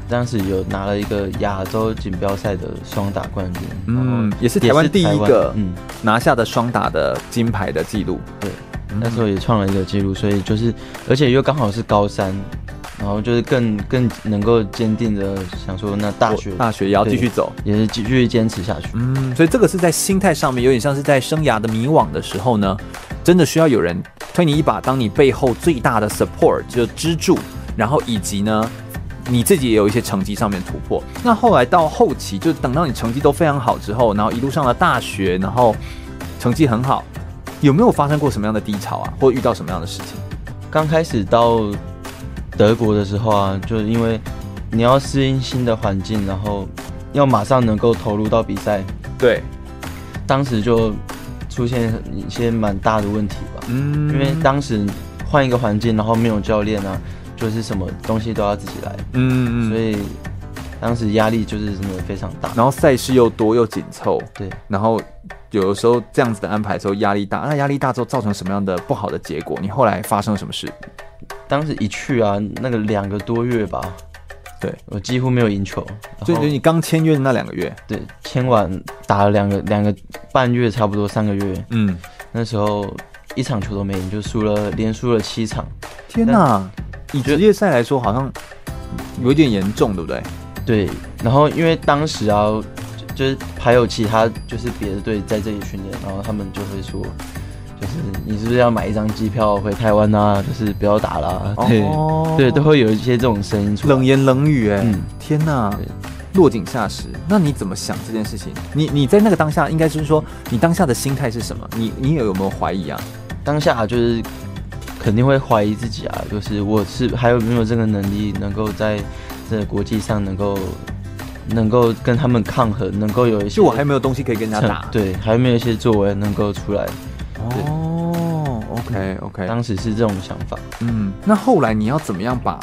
当时有拿了一个亚洲锦标赛的双打冠军，嗯，也是台湾第一个嗯拿下的双打的金牌的记录。对，那时候也创了一个记录，所以就是而且又刚好是高三。然后就是更更能够坚定的想说，那大学大学也要继续走，也是继续坚持下去。嗯，所以这个是在心态上面有点像是在生涯的迷惘的时候呢，真的需要有人推你一把，当你背后最大的 support 就支柱，然后以及呢你自己也有一些成绩上面突破。那后来到后期，就等到你成绩都非常好之后，然后一路上了大学，然后成绩很好，有没有发生过什么样的低潮啊，或遇到什么样的事情？刚开始到。德国的时候啊，就是因为你要适应新的环境，然后要马上能够投入到比赛。对，当时就出现一些蛮大的问题吧。嗯，因为当时换一个环境，然后没有教练啊，就是什么东西都要自己来。嗯嗯，所以当时压力就是真的非常大。然后赛事又多又紧凑。对，然后有的时候这样子的安排的时候压力大，那压力大之后造成什么样的不好的结果？你后来发生了什么事？当时一去啊，那个两个多月吧。对，我几乎没有赢球，所以就你刚签约的那两个月，对，签完打了两个两个半月，差不多三个月，嗯，那时候一场球都没赢，就输了，连输了七场。天哪，以职业赛来说，好像有一点严重，对不对？对，然后因为当时啊，就是还有其他就是别的队在这里训练，然后他们就会说。就是你是不是要买一张机票回台湾啊？就是不要打了，对、哦、对，都会有一些这种声音出来，冷言冷语哎、嗯，天哪，落井下石。那你怎么想这件事情？你你在那个当下，应该就是说，你当下的心态是什么？你你有有没有怀疑啊？当下就是肯定会怀疑自己啊，就是我是还有没有这个能力，能够在这个国际上能够能够跟他们抗衡，能够有一些，就我还没有东西可以跟人家打，对，还有没有一些作为能够出来。哦，OK OK，当时是这种想法。嗯，那后来你要怎么样把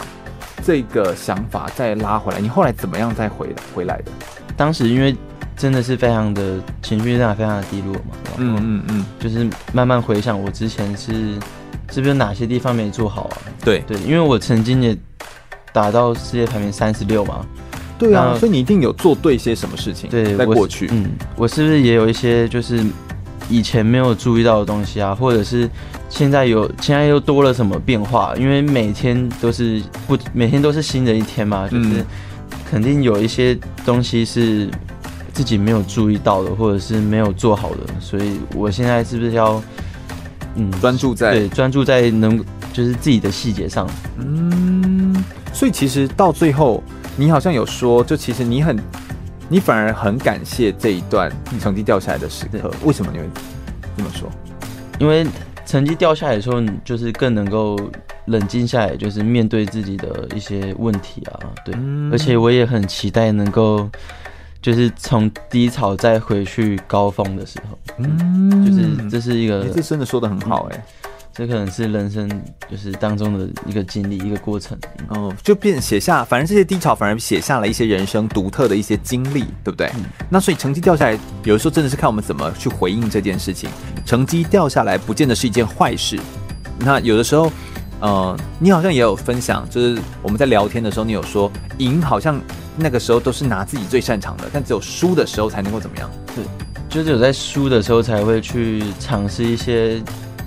这个想法再拉回来？你后来怎么样再回回来的？当时因为真的是非常的情绪上非常的低落嘛。嗯嗯嗯，就是慢慢回想我之前是是不是哪些地方没做好啊？对对，因为我曾经也打到世界排名三十六嘛。对啊，所以你一定有做对些什么事情？对，在过去，嗯，我是不是也有一些就是。以前没有注意到的东西啊，或者是现在有，现在又多了什么变化？因为每天都是不，每天都是新的一天嘛，就是肯定有一些东西是自己没有注意到的，或者是没有做好的。所以我现在是不是要嗯专注在对专注在能就是自己的细节上？嗯，所以其实到最后，你好像有说，就其实你很。你反而很感谢这一段成绩掉下来的时刻，为什么你会这么说？因为成绩掉下来的时候，你就是更能够冷静下来，就是面对自己的一些问题啊。对，嗯、而且我也很期待能够，就是从低潮再回去高峰的时候。嗯，就是这是一个，这真的说的很好哎、欸。这可能是人生就是当中的一个经历，一个过程，哦，就变写下，反正这些低潮反而写下了一些人生独特的一些经历，对不对？嗯。那所以成绩掉下来，有的时候真的是看我们怎么去回应这件事情。成绩掉下来，不见得是一件坏事。那有的时候，呃，你好像也有分享，就是我们在聊天的时候，你有说赢好像那个时候都是拿自己最擅长的，但只有输的时候才能够怎么样？对，就只有在输的时候才会去尝试一些。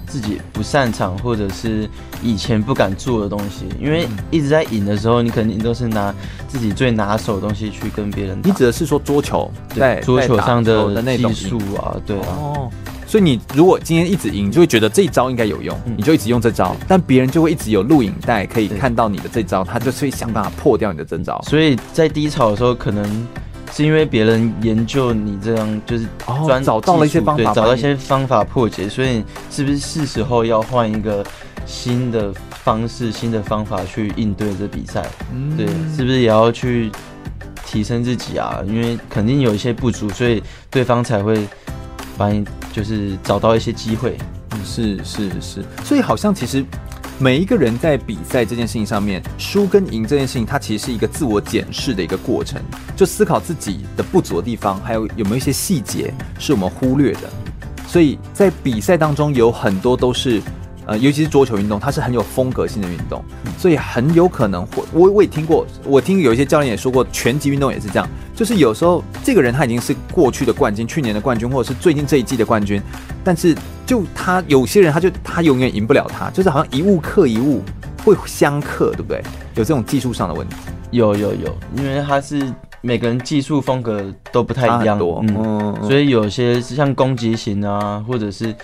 自己不擅长或者是以前不敢做的东西，因为一直在赢的时候，你肯定都是拿自己最拿手的东西去跟别人。你指的是说桌球，对桌球上的技术啊，对啊。哦，所以你如果今天一直赢，就会觉得这一招应该有用，你就一直用这招，但别人就会一直有录影带可以看到你的这招，他就会想办法破掉你的这招。所以在低潮的时候，可能。是因为别人研究你这样，就是专、哦、找到了一些方法，对，找到一些方法破解，所以是不是是时候要换一个新的方式、新的方法去应对这比赛？嗯，对，是不是也要去提升自己啊？因为肯定有一些不足，所以对方才会把你就是找到一些机会。嗯，是是是，所以好像其实。每一个人在比赛这件事情上面，输跟赢这件事情，它其实是一个自我检视的一个过程，就思考自己的不足的地方，还有有没有一些细节是我们忽略的。所以在比赛当中，有很多都是。呃，尤其是桌球运动，它是很有风格性的运动，所以很有可能会，我我也听过，我听有一些教练也说过，拳击运动也是这样，就是有时候这个人他已经是过去的冠军，去年的冠军，或者是最近这一季的冠军，但是就他有些人他就他永远赢不了他，就是好像一物克一物会相克，对不对？有这种技术上的问题？有有有，因为他是每个人技术风格都不太一样，嗯，嗯，所以有些是像攻击型啊，或者是。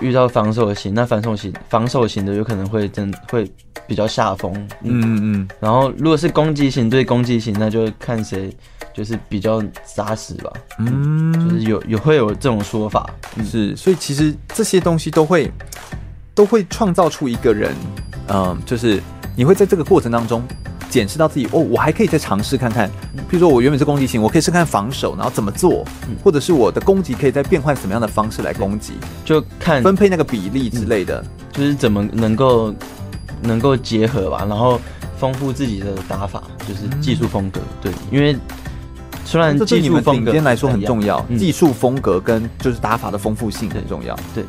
遇到防守型，那防守型防守型的有可能会真会比较下风，嗯嗯嗯。然后如果是攻击型对攻击型，那就看谁就是比较扎实吧，嗯，就是有有会有这种说法，是。所以其实这些东西都会都会创造出一个人，嗯，就是你会在这个过程当中检视到自己哦，我还可以再尝试看看。譬如说我原本是攻击型，我可以试看防守，然后怎么做，或者是我的攻击可以再变换什么样的方式来攻击，就看分配那个比例之类的，就是怎么能够能够结合吧，然后丰富自己的打法，就是技术风格。对，因为虽然技术风格来说很重要，技术风格跟就是打法的丰富性很重要。对，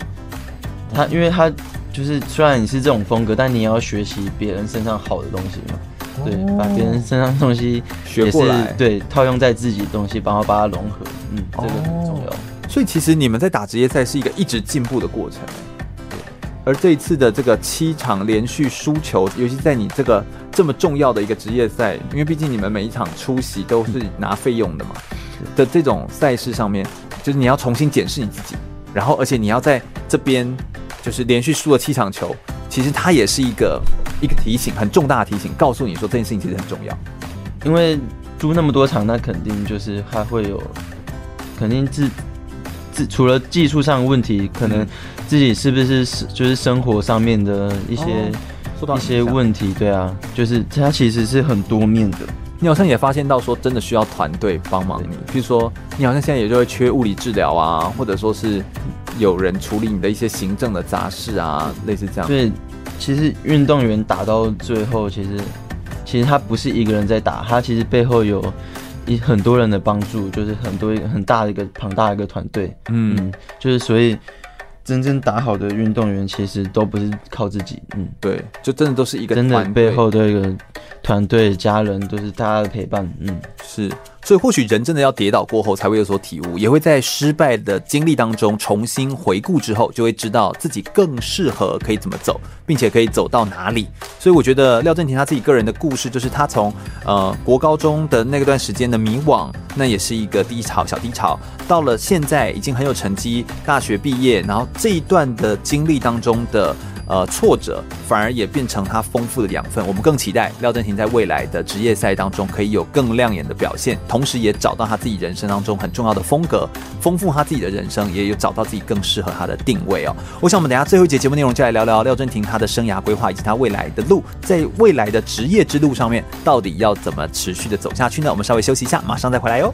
他因为他。就是虽然你是这种风格，但你也要学习别人身上好的东西嘛。对，把别人身上东西学过来，对，套用在自己的东西，然后把它融合。嗯，这个很重要。所以其实你们在打职业赛是一个一直进步的过程。对。而这一次的这个七场连续输球，尤其在你这个这么重要的一个职业赛，因为毕竟你们每一场出席都是拿费用的嘛。的这种赛事上面，就是你要重新检视你自己，然后而且你要在这边。就是连续输了七场球，其实它也是一个一个提醒，很重大的提醒，告诉你说这件事情其实很重要。因为输那么多场，那肯定就是还会有，肯定自自除了技术上的问题，可能自己是不是就是生活上面的一些、哦、一些问题，对啊，就是它其实是很多面的。你好像也发现到说，真的需要团队帮忙你，比如说你好像现在也就会缺物理治疗啊，或者说是。有人处理你的一些行政的杂事啊，类似这样。对，其实运动员打到最后，其实其实他不是一个人在打，他其实背后有一很多人的帮助，就是很多一个很大的一个庞大的一个团队。嗯，嗯，就是所以真正打好的运动员，其实都不是靠自己。嗯，对，就真的都是一个真的背后的一个团队、家人，都是大家的陪伴。嗯，是。所以或许人真的要跌倒过后才会有所体悟，也会在失败的经历当中重新回顾之后，就会知道自己更适合可以怎么走，并且可以走到哪里。所以我觉得廖振廷他自己个人的故事，就是他从呃国高中的那个段时间的迷惘，那也是一个低潮小低潮，到了现在已经很有成绩，大学毕业，然后这一段的经历当中的。呃，挫折反而也变成他丰富的养分。我们更期待廖振廷在未来的职业赛当中可以有更亮眼的表现，同时也找到他自己人生当中很重要的风格，丰富他自己的人生，也有找到自己更适合他的定位哦。我想我们等下最后一节节目内容就来聊聊廖振廷他的生涯规划以及他未来的路，在未来的职业之路上面到底要怎么持续的走下去呢？我们稍微休息一下，马上再回来哟。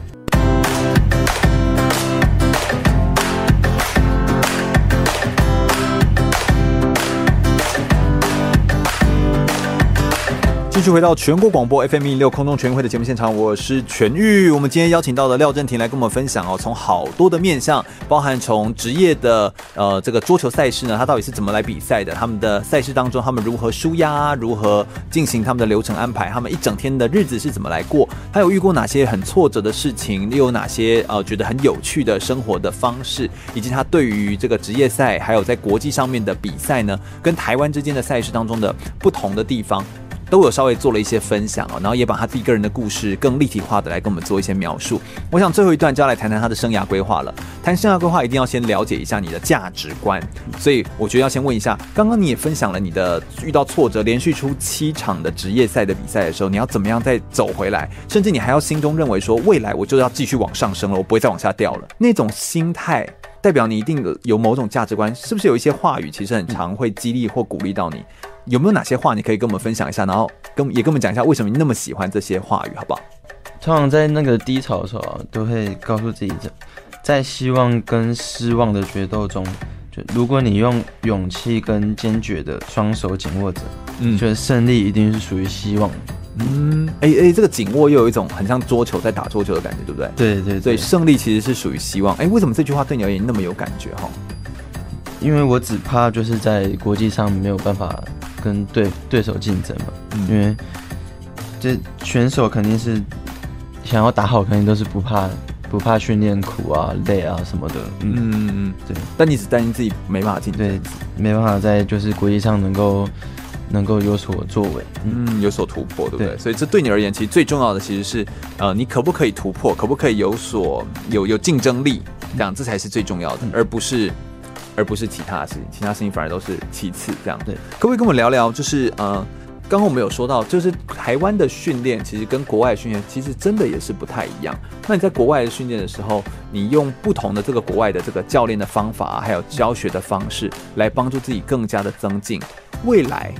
继续回到全国广播 FM 一六空中全运会的节目现场，我是全玉。我们今天邀请到的廖振廷来跟我们分享哦，从好多的面向，包含从职业的呃这个桌球赛事呢，他到底是怎么来比赛的？他们的赛事当中，他们如何纾压，如何进行他们的流程安排？他们一整天的日子是怎么来过？他有遇过哪些很挫折的事情？又有哪些呃觉得很有趣的生活的方式？以及他对于这个职业赛，还有在国际上面的比赛呢，跟台湾之间的赛事当中的不同的地方？都有稍微做了一些分享哦，然后也把他自己个人的故事更立体化的来跟我们做一些描述。我想最后一段就要来谈谈他的生涯规划了。谈生涯规划一定要先了解一下你的价值观，所以我觉得要先问一下，刚刚你也分享了你的遇到挫折，连续出七场的职业赛的比赛的时候，你要怎么样再走回来？甚至你还要心中认为说，未来我就要继续往上升了，我不会再往下掉了。那种心态代表你一定有某种价值观，是不是有一些话语其实很常会激励或鼓励到你？有没有哪些话你可以跟我们分享一下？然后跟也跟我们讲一下为什么你那么喜欢这些话语，好不好？通常在那个低潮的时候啊，都会告诉自己，在希望跟失望的决斗中，就如果你用勇气跟坚决的双手紧握着，嗯，觉得胜利一定是属于希望。嗯，哎、欸、哎、欸，这个紧握又有一种很像桌球在打桌球的感觉，对不对？对对对，所以胜利其实是属于希望。哎、欸，为什么这句话对你而言那么有感觉？哈，因为我只怕就是在国际上没有办法。跟对对手竞争嘛，嗯、因为这选手肯定是想要打好，肯定都是不怕不怕训练苦啊、累啊什么的。嗯嗯嗯，对。但你只担心自己没办法进，对，没办法在就是国际上能够能够有所作为，嗯，有所突破，对不对？对，所以这对你而言，其实最重要的其实是呃，你可不可以突破，可不可以有所有有竞争力，这样这才是最重要的，嗯、而不是。而不是其他的事情，其他事情反而都是其次。这样对，可不可以跟我们聊聊？就是呃，刚刚我们有说到，就是台湾的训练其实跟国外的训练其实真的也是不太一样。那你在国外的训练的时候，你用不同的这个国外的这个教练的方法，还有教学的方式来帮助自己更加的增进。未来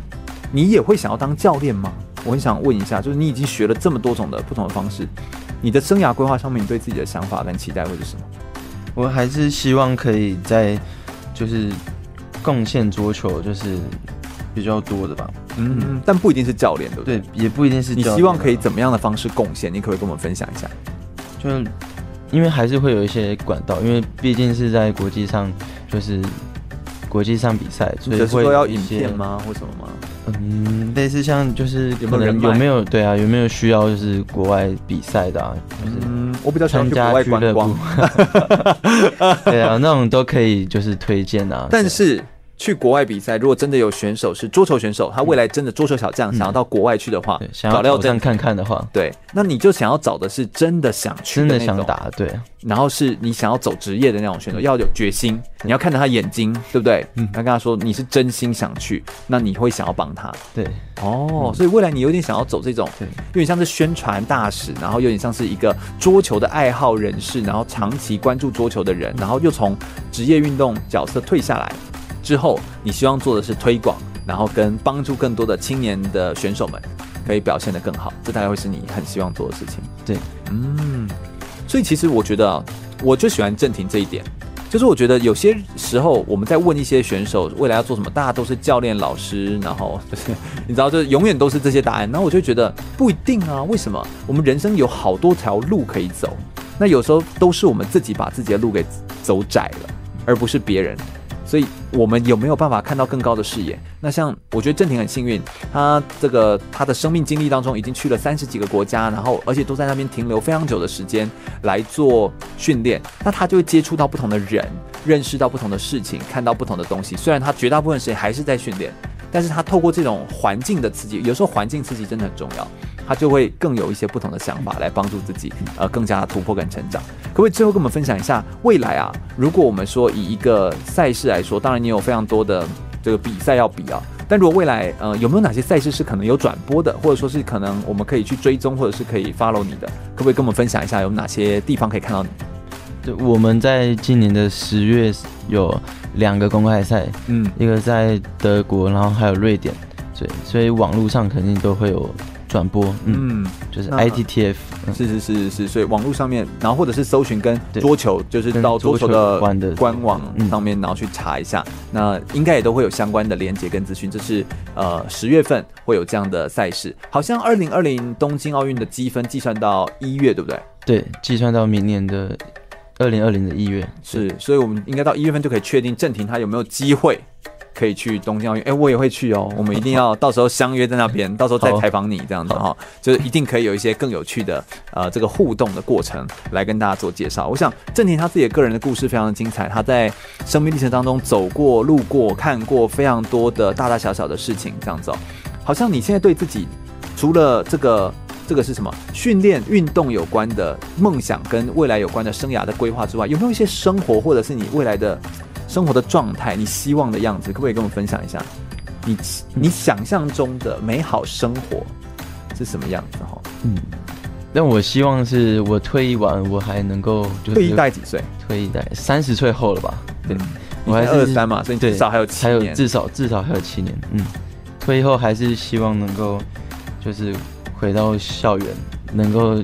你也会想要当教练吗？我很想问一下，就是你已经学了这么多种的不同的方式，你的生涯规划上面，你对自己的想法跟期待会是什么？我还是希望可以在就是贡献桌球，就是比较多的吧。嗯，但不一定是教练，对不对？对，也不一定是教。你希望可以怎么样的方式贡献？你可不可以跟我们分享一下？就因为还是会有一些管道，因为毕竟是在国际上，就是国际上比赛，所以会说要影片吗？或什么吗？嗯，类似像就是可能有没有对啊，有没有需要就是国外比赛的啊？就是嗯，我比较参加俱乐部，对啊，那种都可以就是推荐啊。但是。去国外比赛，如果真的有选手是桌球选手，他未来真的桌球小将，想要到国外去的话，嗯、想要这样看看的话，对，那你就想要找的是真的想去的，真的想打，对。然后是你想要走职业的那种选手，要有决心，你要看着他眼睛，对不对？嗯，他跟他说你是真心想去，那你会想要帮他，对。哦，所以未来你有点想要走这种，对，有点像是宣传大使，然后有点像是一个桌球的爱好人士，然后长期关注桌球的人，然后又从职业运动角色退下来。之后，你希望做的是推广，然后跟帮助更多的青年的选手们可以表现得更好，这大概会是你很希望做的事情。对，嗯，所以其实我觉得啊，我就喜欢郑婷这一点，就是我觉得有些时候我们在问一些选手未来要做什么，大家都是教练、老师，然后就是你知道，就是永远都是这些答案，然后我就觉得不一定啊，为什么？我们人生有好多条路可以走，那有时候都是我们自己把自己的路给走窄了，而不是别人。所以，我们有没有办法看到更高的视野？那像我觉得郑婷很幸运，她这个她的生命经历当中已经去了三十几个国家，然后而且都在那边停留非常久的时间来做训练。那她就会接触到不同的人，认识到不同的事情，看到不同的东西。虽然她绝大部分时间还是在训练，但是她透过这种环境的刺激，有时候环境刺激真的很重要。他就会更有一些不同的想法来帮助自己，呃，更加突破跟成长。可不可以最后跟我们分享一下未来啊？如果我们说以一个赛事来说，当然你有非常多的这个比赛要比啊。但如果未来呃有没有哪些赛事是可能有转播的，或者说是可能我们可以去追踪，或者是可以 follow 你的？可不可以跟我们分享一下有哪些地方可以看到你？对，我们在今年的十月有两个公开赛，嗯，一个在德国，然后还有瑞典，对，所以网络上肯定都会有。转播，嗯，嗯就是 ITTF，是是是是，所以网络上面，然后或者是搜寻跟桌球，就是到桌球的官网上面，然后去查一下，那应该也都会有相关的连结跟资讯。这是呃十月份会有这样的赛事，好像二零二零东京奥运的积分计算到一月，对不对？对，计算到明年的二零二零的一月，是，所以我们应该到一月份就可以确定郑婷她有没有机会。可以去东京奥运，哎，我也会去哦。我们一定要到时候相约在那边，到时候再采访你这样子哈，就是一定可以有一些更有趣的呃这个互动的过程来跟大家做介绍。我想郑婷她自己的个人的故事非常的精彩，他在生命历程当中走过、路过、看过非常多的大大小小的事情，这样子哦。好像你现在对自己除了这个这个是什么训练运动有关的梦想跟未来有关的生涯的规划之外，有没有一些生活或者是你未来的？生活的状态，你希望的样子，可不可以跟我们分享一下？你你想象中的美好生活是什么样子？哈，嗯，但我希望是我退役完，我还能够退役大概几岁？退役大概三十岁后了吧？对，我还是二十三嘛，所以至少还有七年，还有至少至少还有七年。嗯，退役后还是希望能够就是回到校园，能够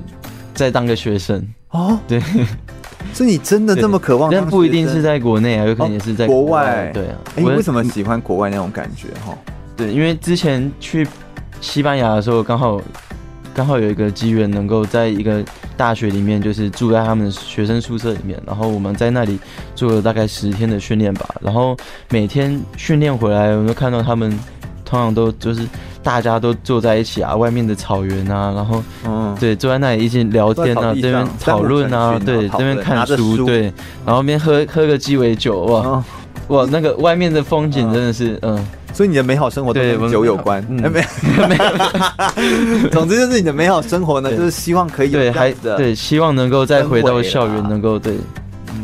再当个学生哦。对。所以你真的这么渴望？但不一定是在国内啊，有可能也是在国外。对啊，你为什么喜欢国外那种感觉？哈，对，因为之前去西班牙的时候，刚好刚好有一个机缘，能够在一个大学里面，就是住在他们学生宿舍里面，然后我们在那里做了大概十天的训练吧。然后每天训练回来，我们都看到他们通常都就是。大家都坐在一起啊，外面的草原啊，然后，嗯，对，坐在那里一起聊天啊，这边讨论啊，对，这边看书，对，然后边喝喝个鸡尾酒，哇，哇，那个外面的风景真的是，嗯，所以你的美好生活都跟酒有关，没有，没有，总之就是你的美好生活呢，就是希望可以对，还对，希望能够再回到校园，能够对，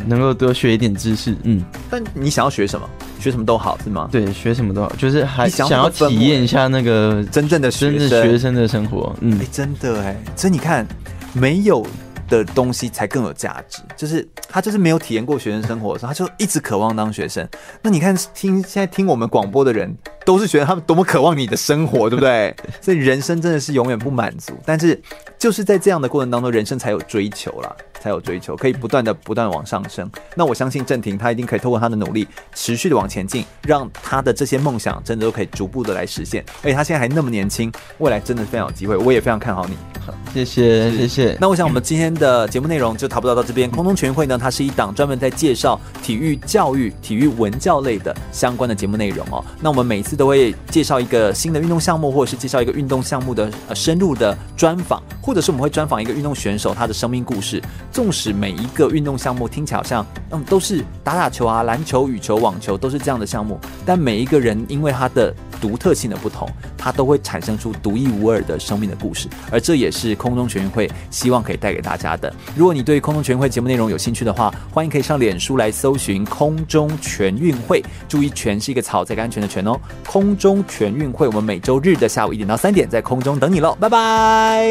能够多学一点知识，嗯，但你想要学什么？学什么都好是吗？对，学什么都好，就是还想要体验一下那个真正的真正学生的生活。嗯，哎，真的哎，所以你看，没有的东西才更有价值。就是他就是没有体验过学生生活的时候，他就一直渴望当学生。那你看，听现在听我们广播的人，都是觉得他们多么渴望你的生活，对不对？所以人生真的是永远不满足，但是就是在这样的过程当中，人生才有追求啦，才有追求，可以不断的不断的往上升。那我相信郑婷，她一定可以透过她的努力，持续的往前进，让她的这些梦想真的都可以逐步的来实现。而且她现在还那么年轻，未来真的非常有机会，我也非常看好你。好，谢谢谢谢。那我想我们今天的节目内容就差不多到这边。空中全运会呢，它是一档专门在介绍体育教育、体育文教类的相关的节目内容哦。那我们每次都会介绍一个新的运动项目，或者是介绍一个运动项目的呃深入的专访，或者是我们会专访一个运动选手他的生命故事。纵使每一个运动项目听起来像嗯都是打打球啊、篮球、羽球、网球都是这样的项目，但每一个人因为他的独特性的不同，他都会产生出独一无二的生命的故事，而这也是空中全运会希望可以带给大家的。如果你对空中全运会节目内容有兴趣的话，欢迎可以上脸书来搜寻“空中全运会”，注意“全”是一个草，这个安全的“全”哦。空中全运会，我们每周日的下午一点到三点在空中等你喽，拜拜。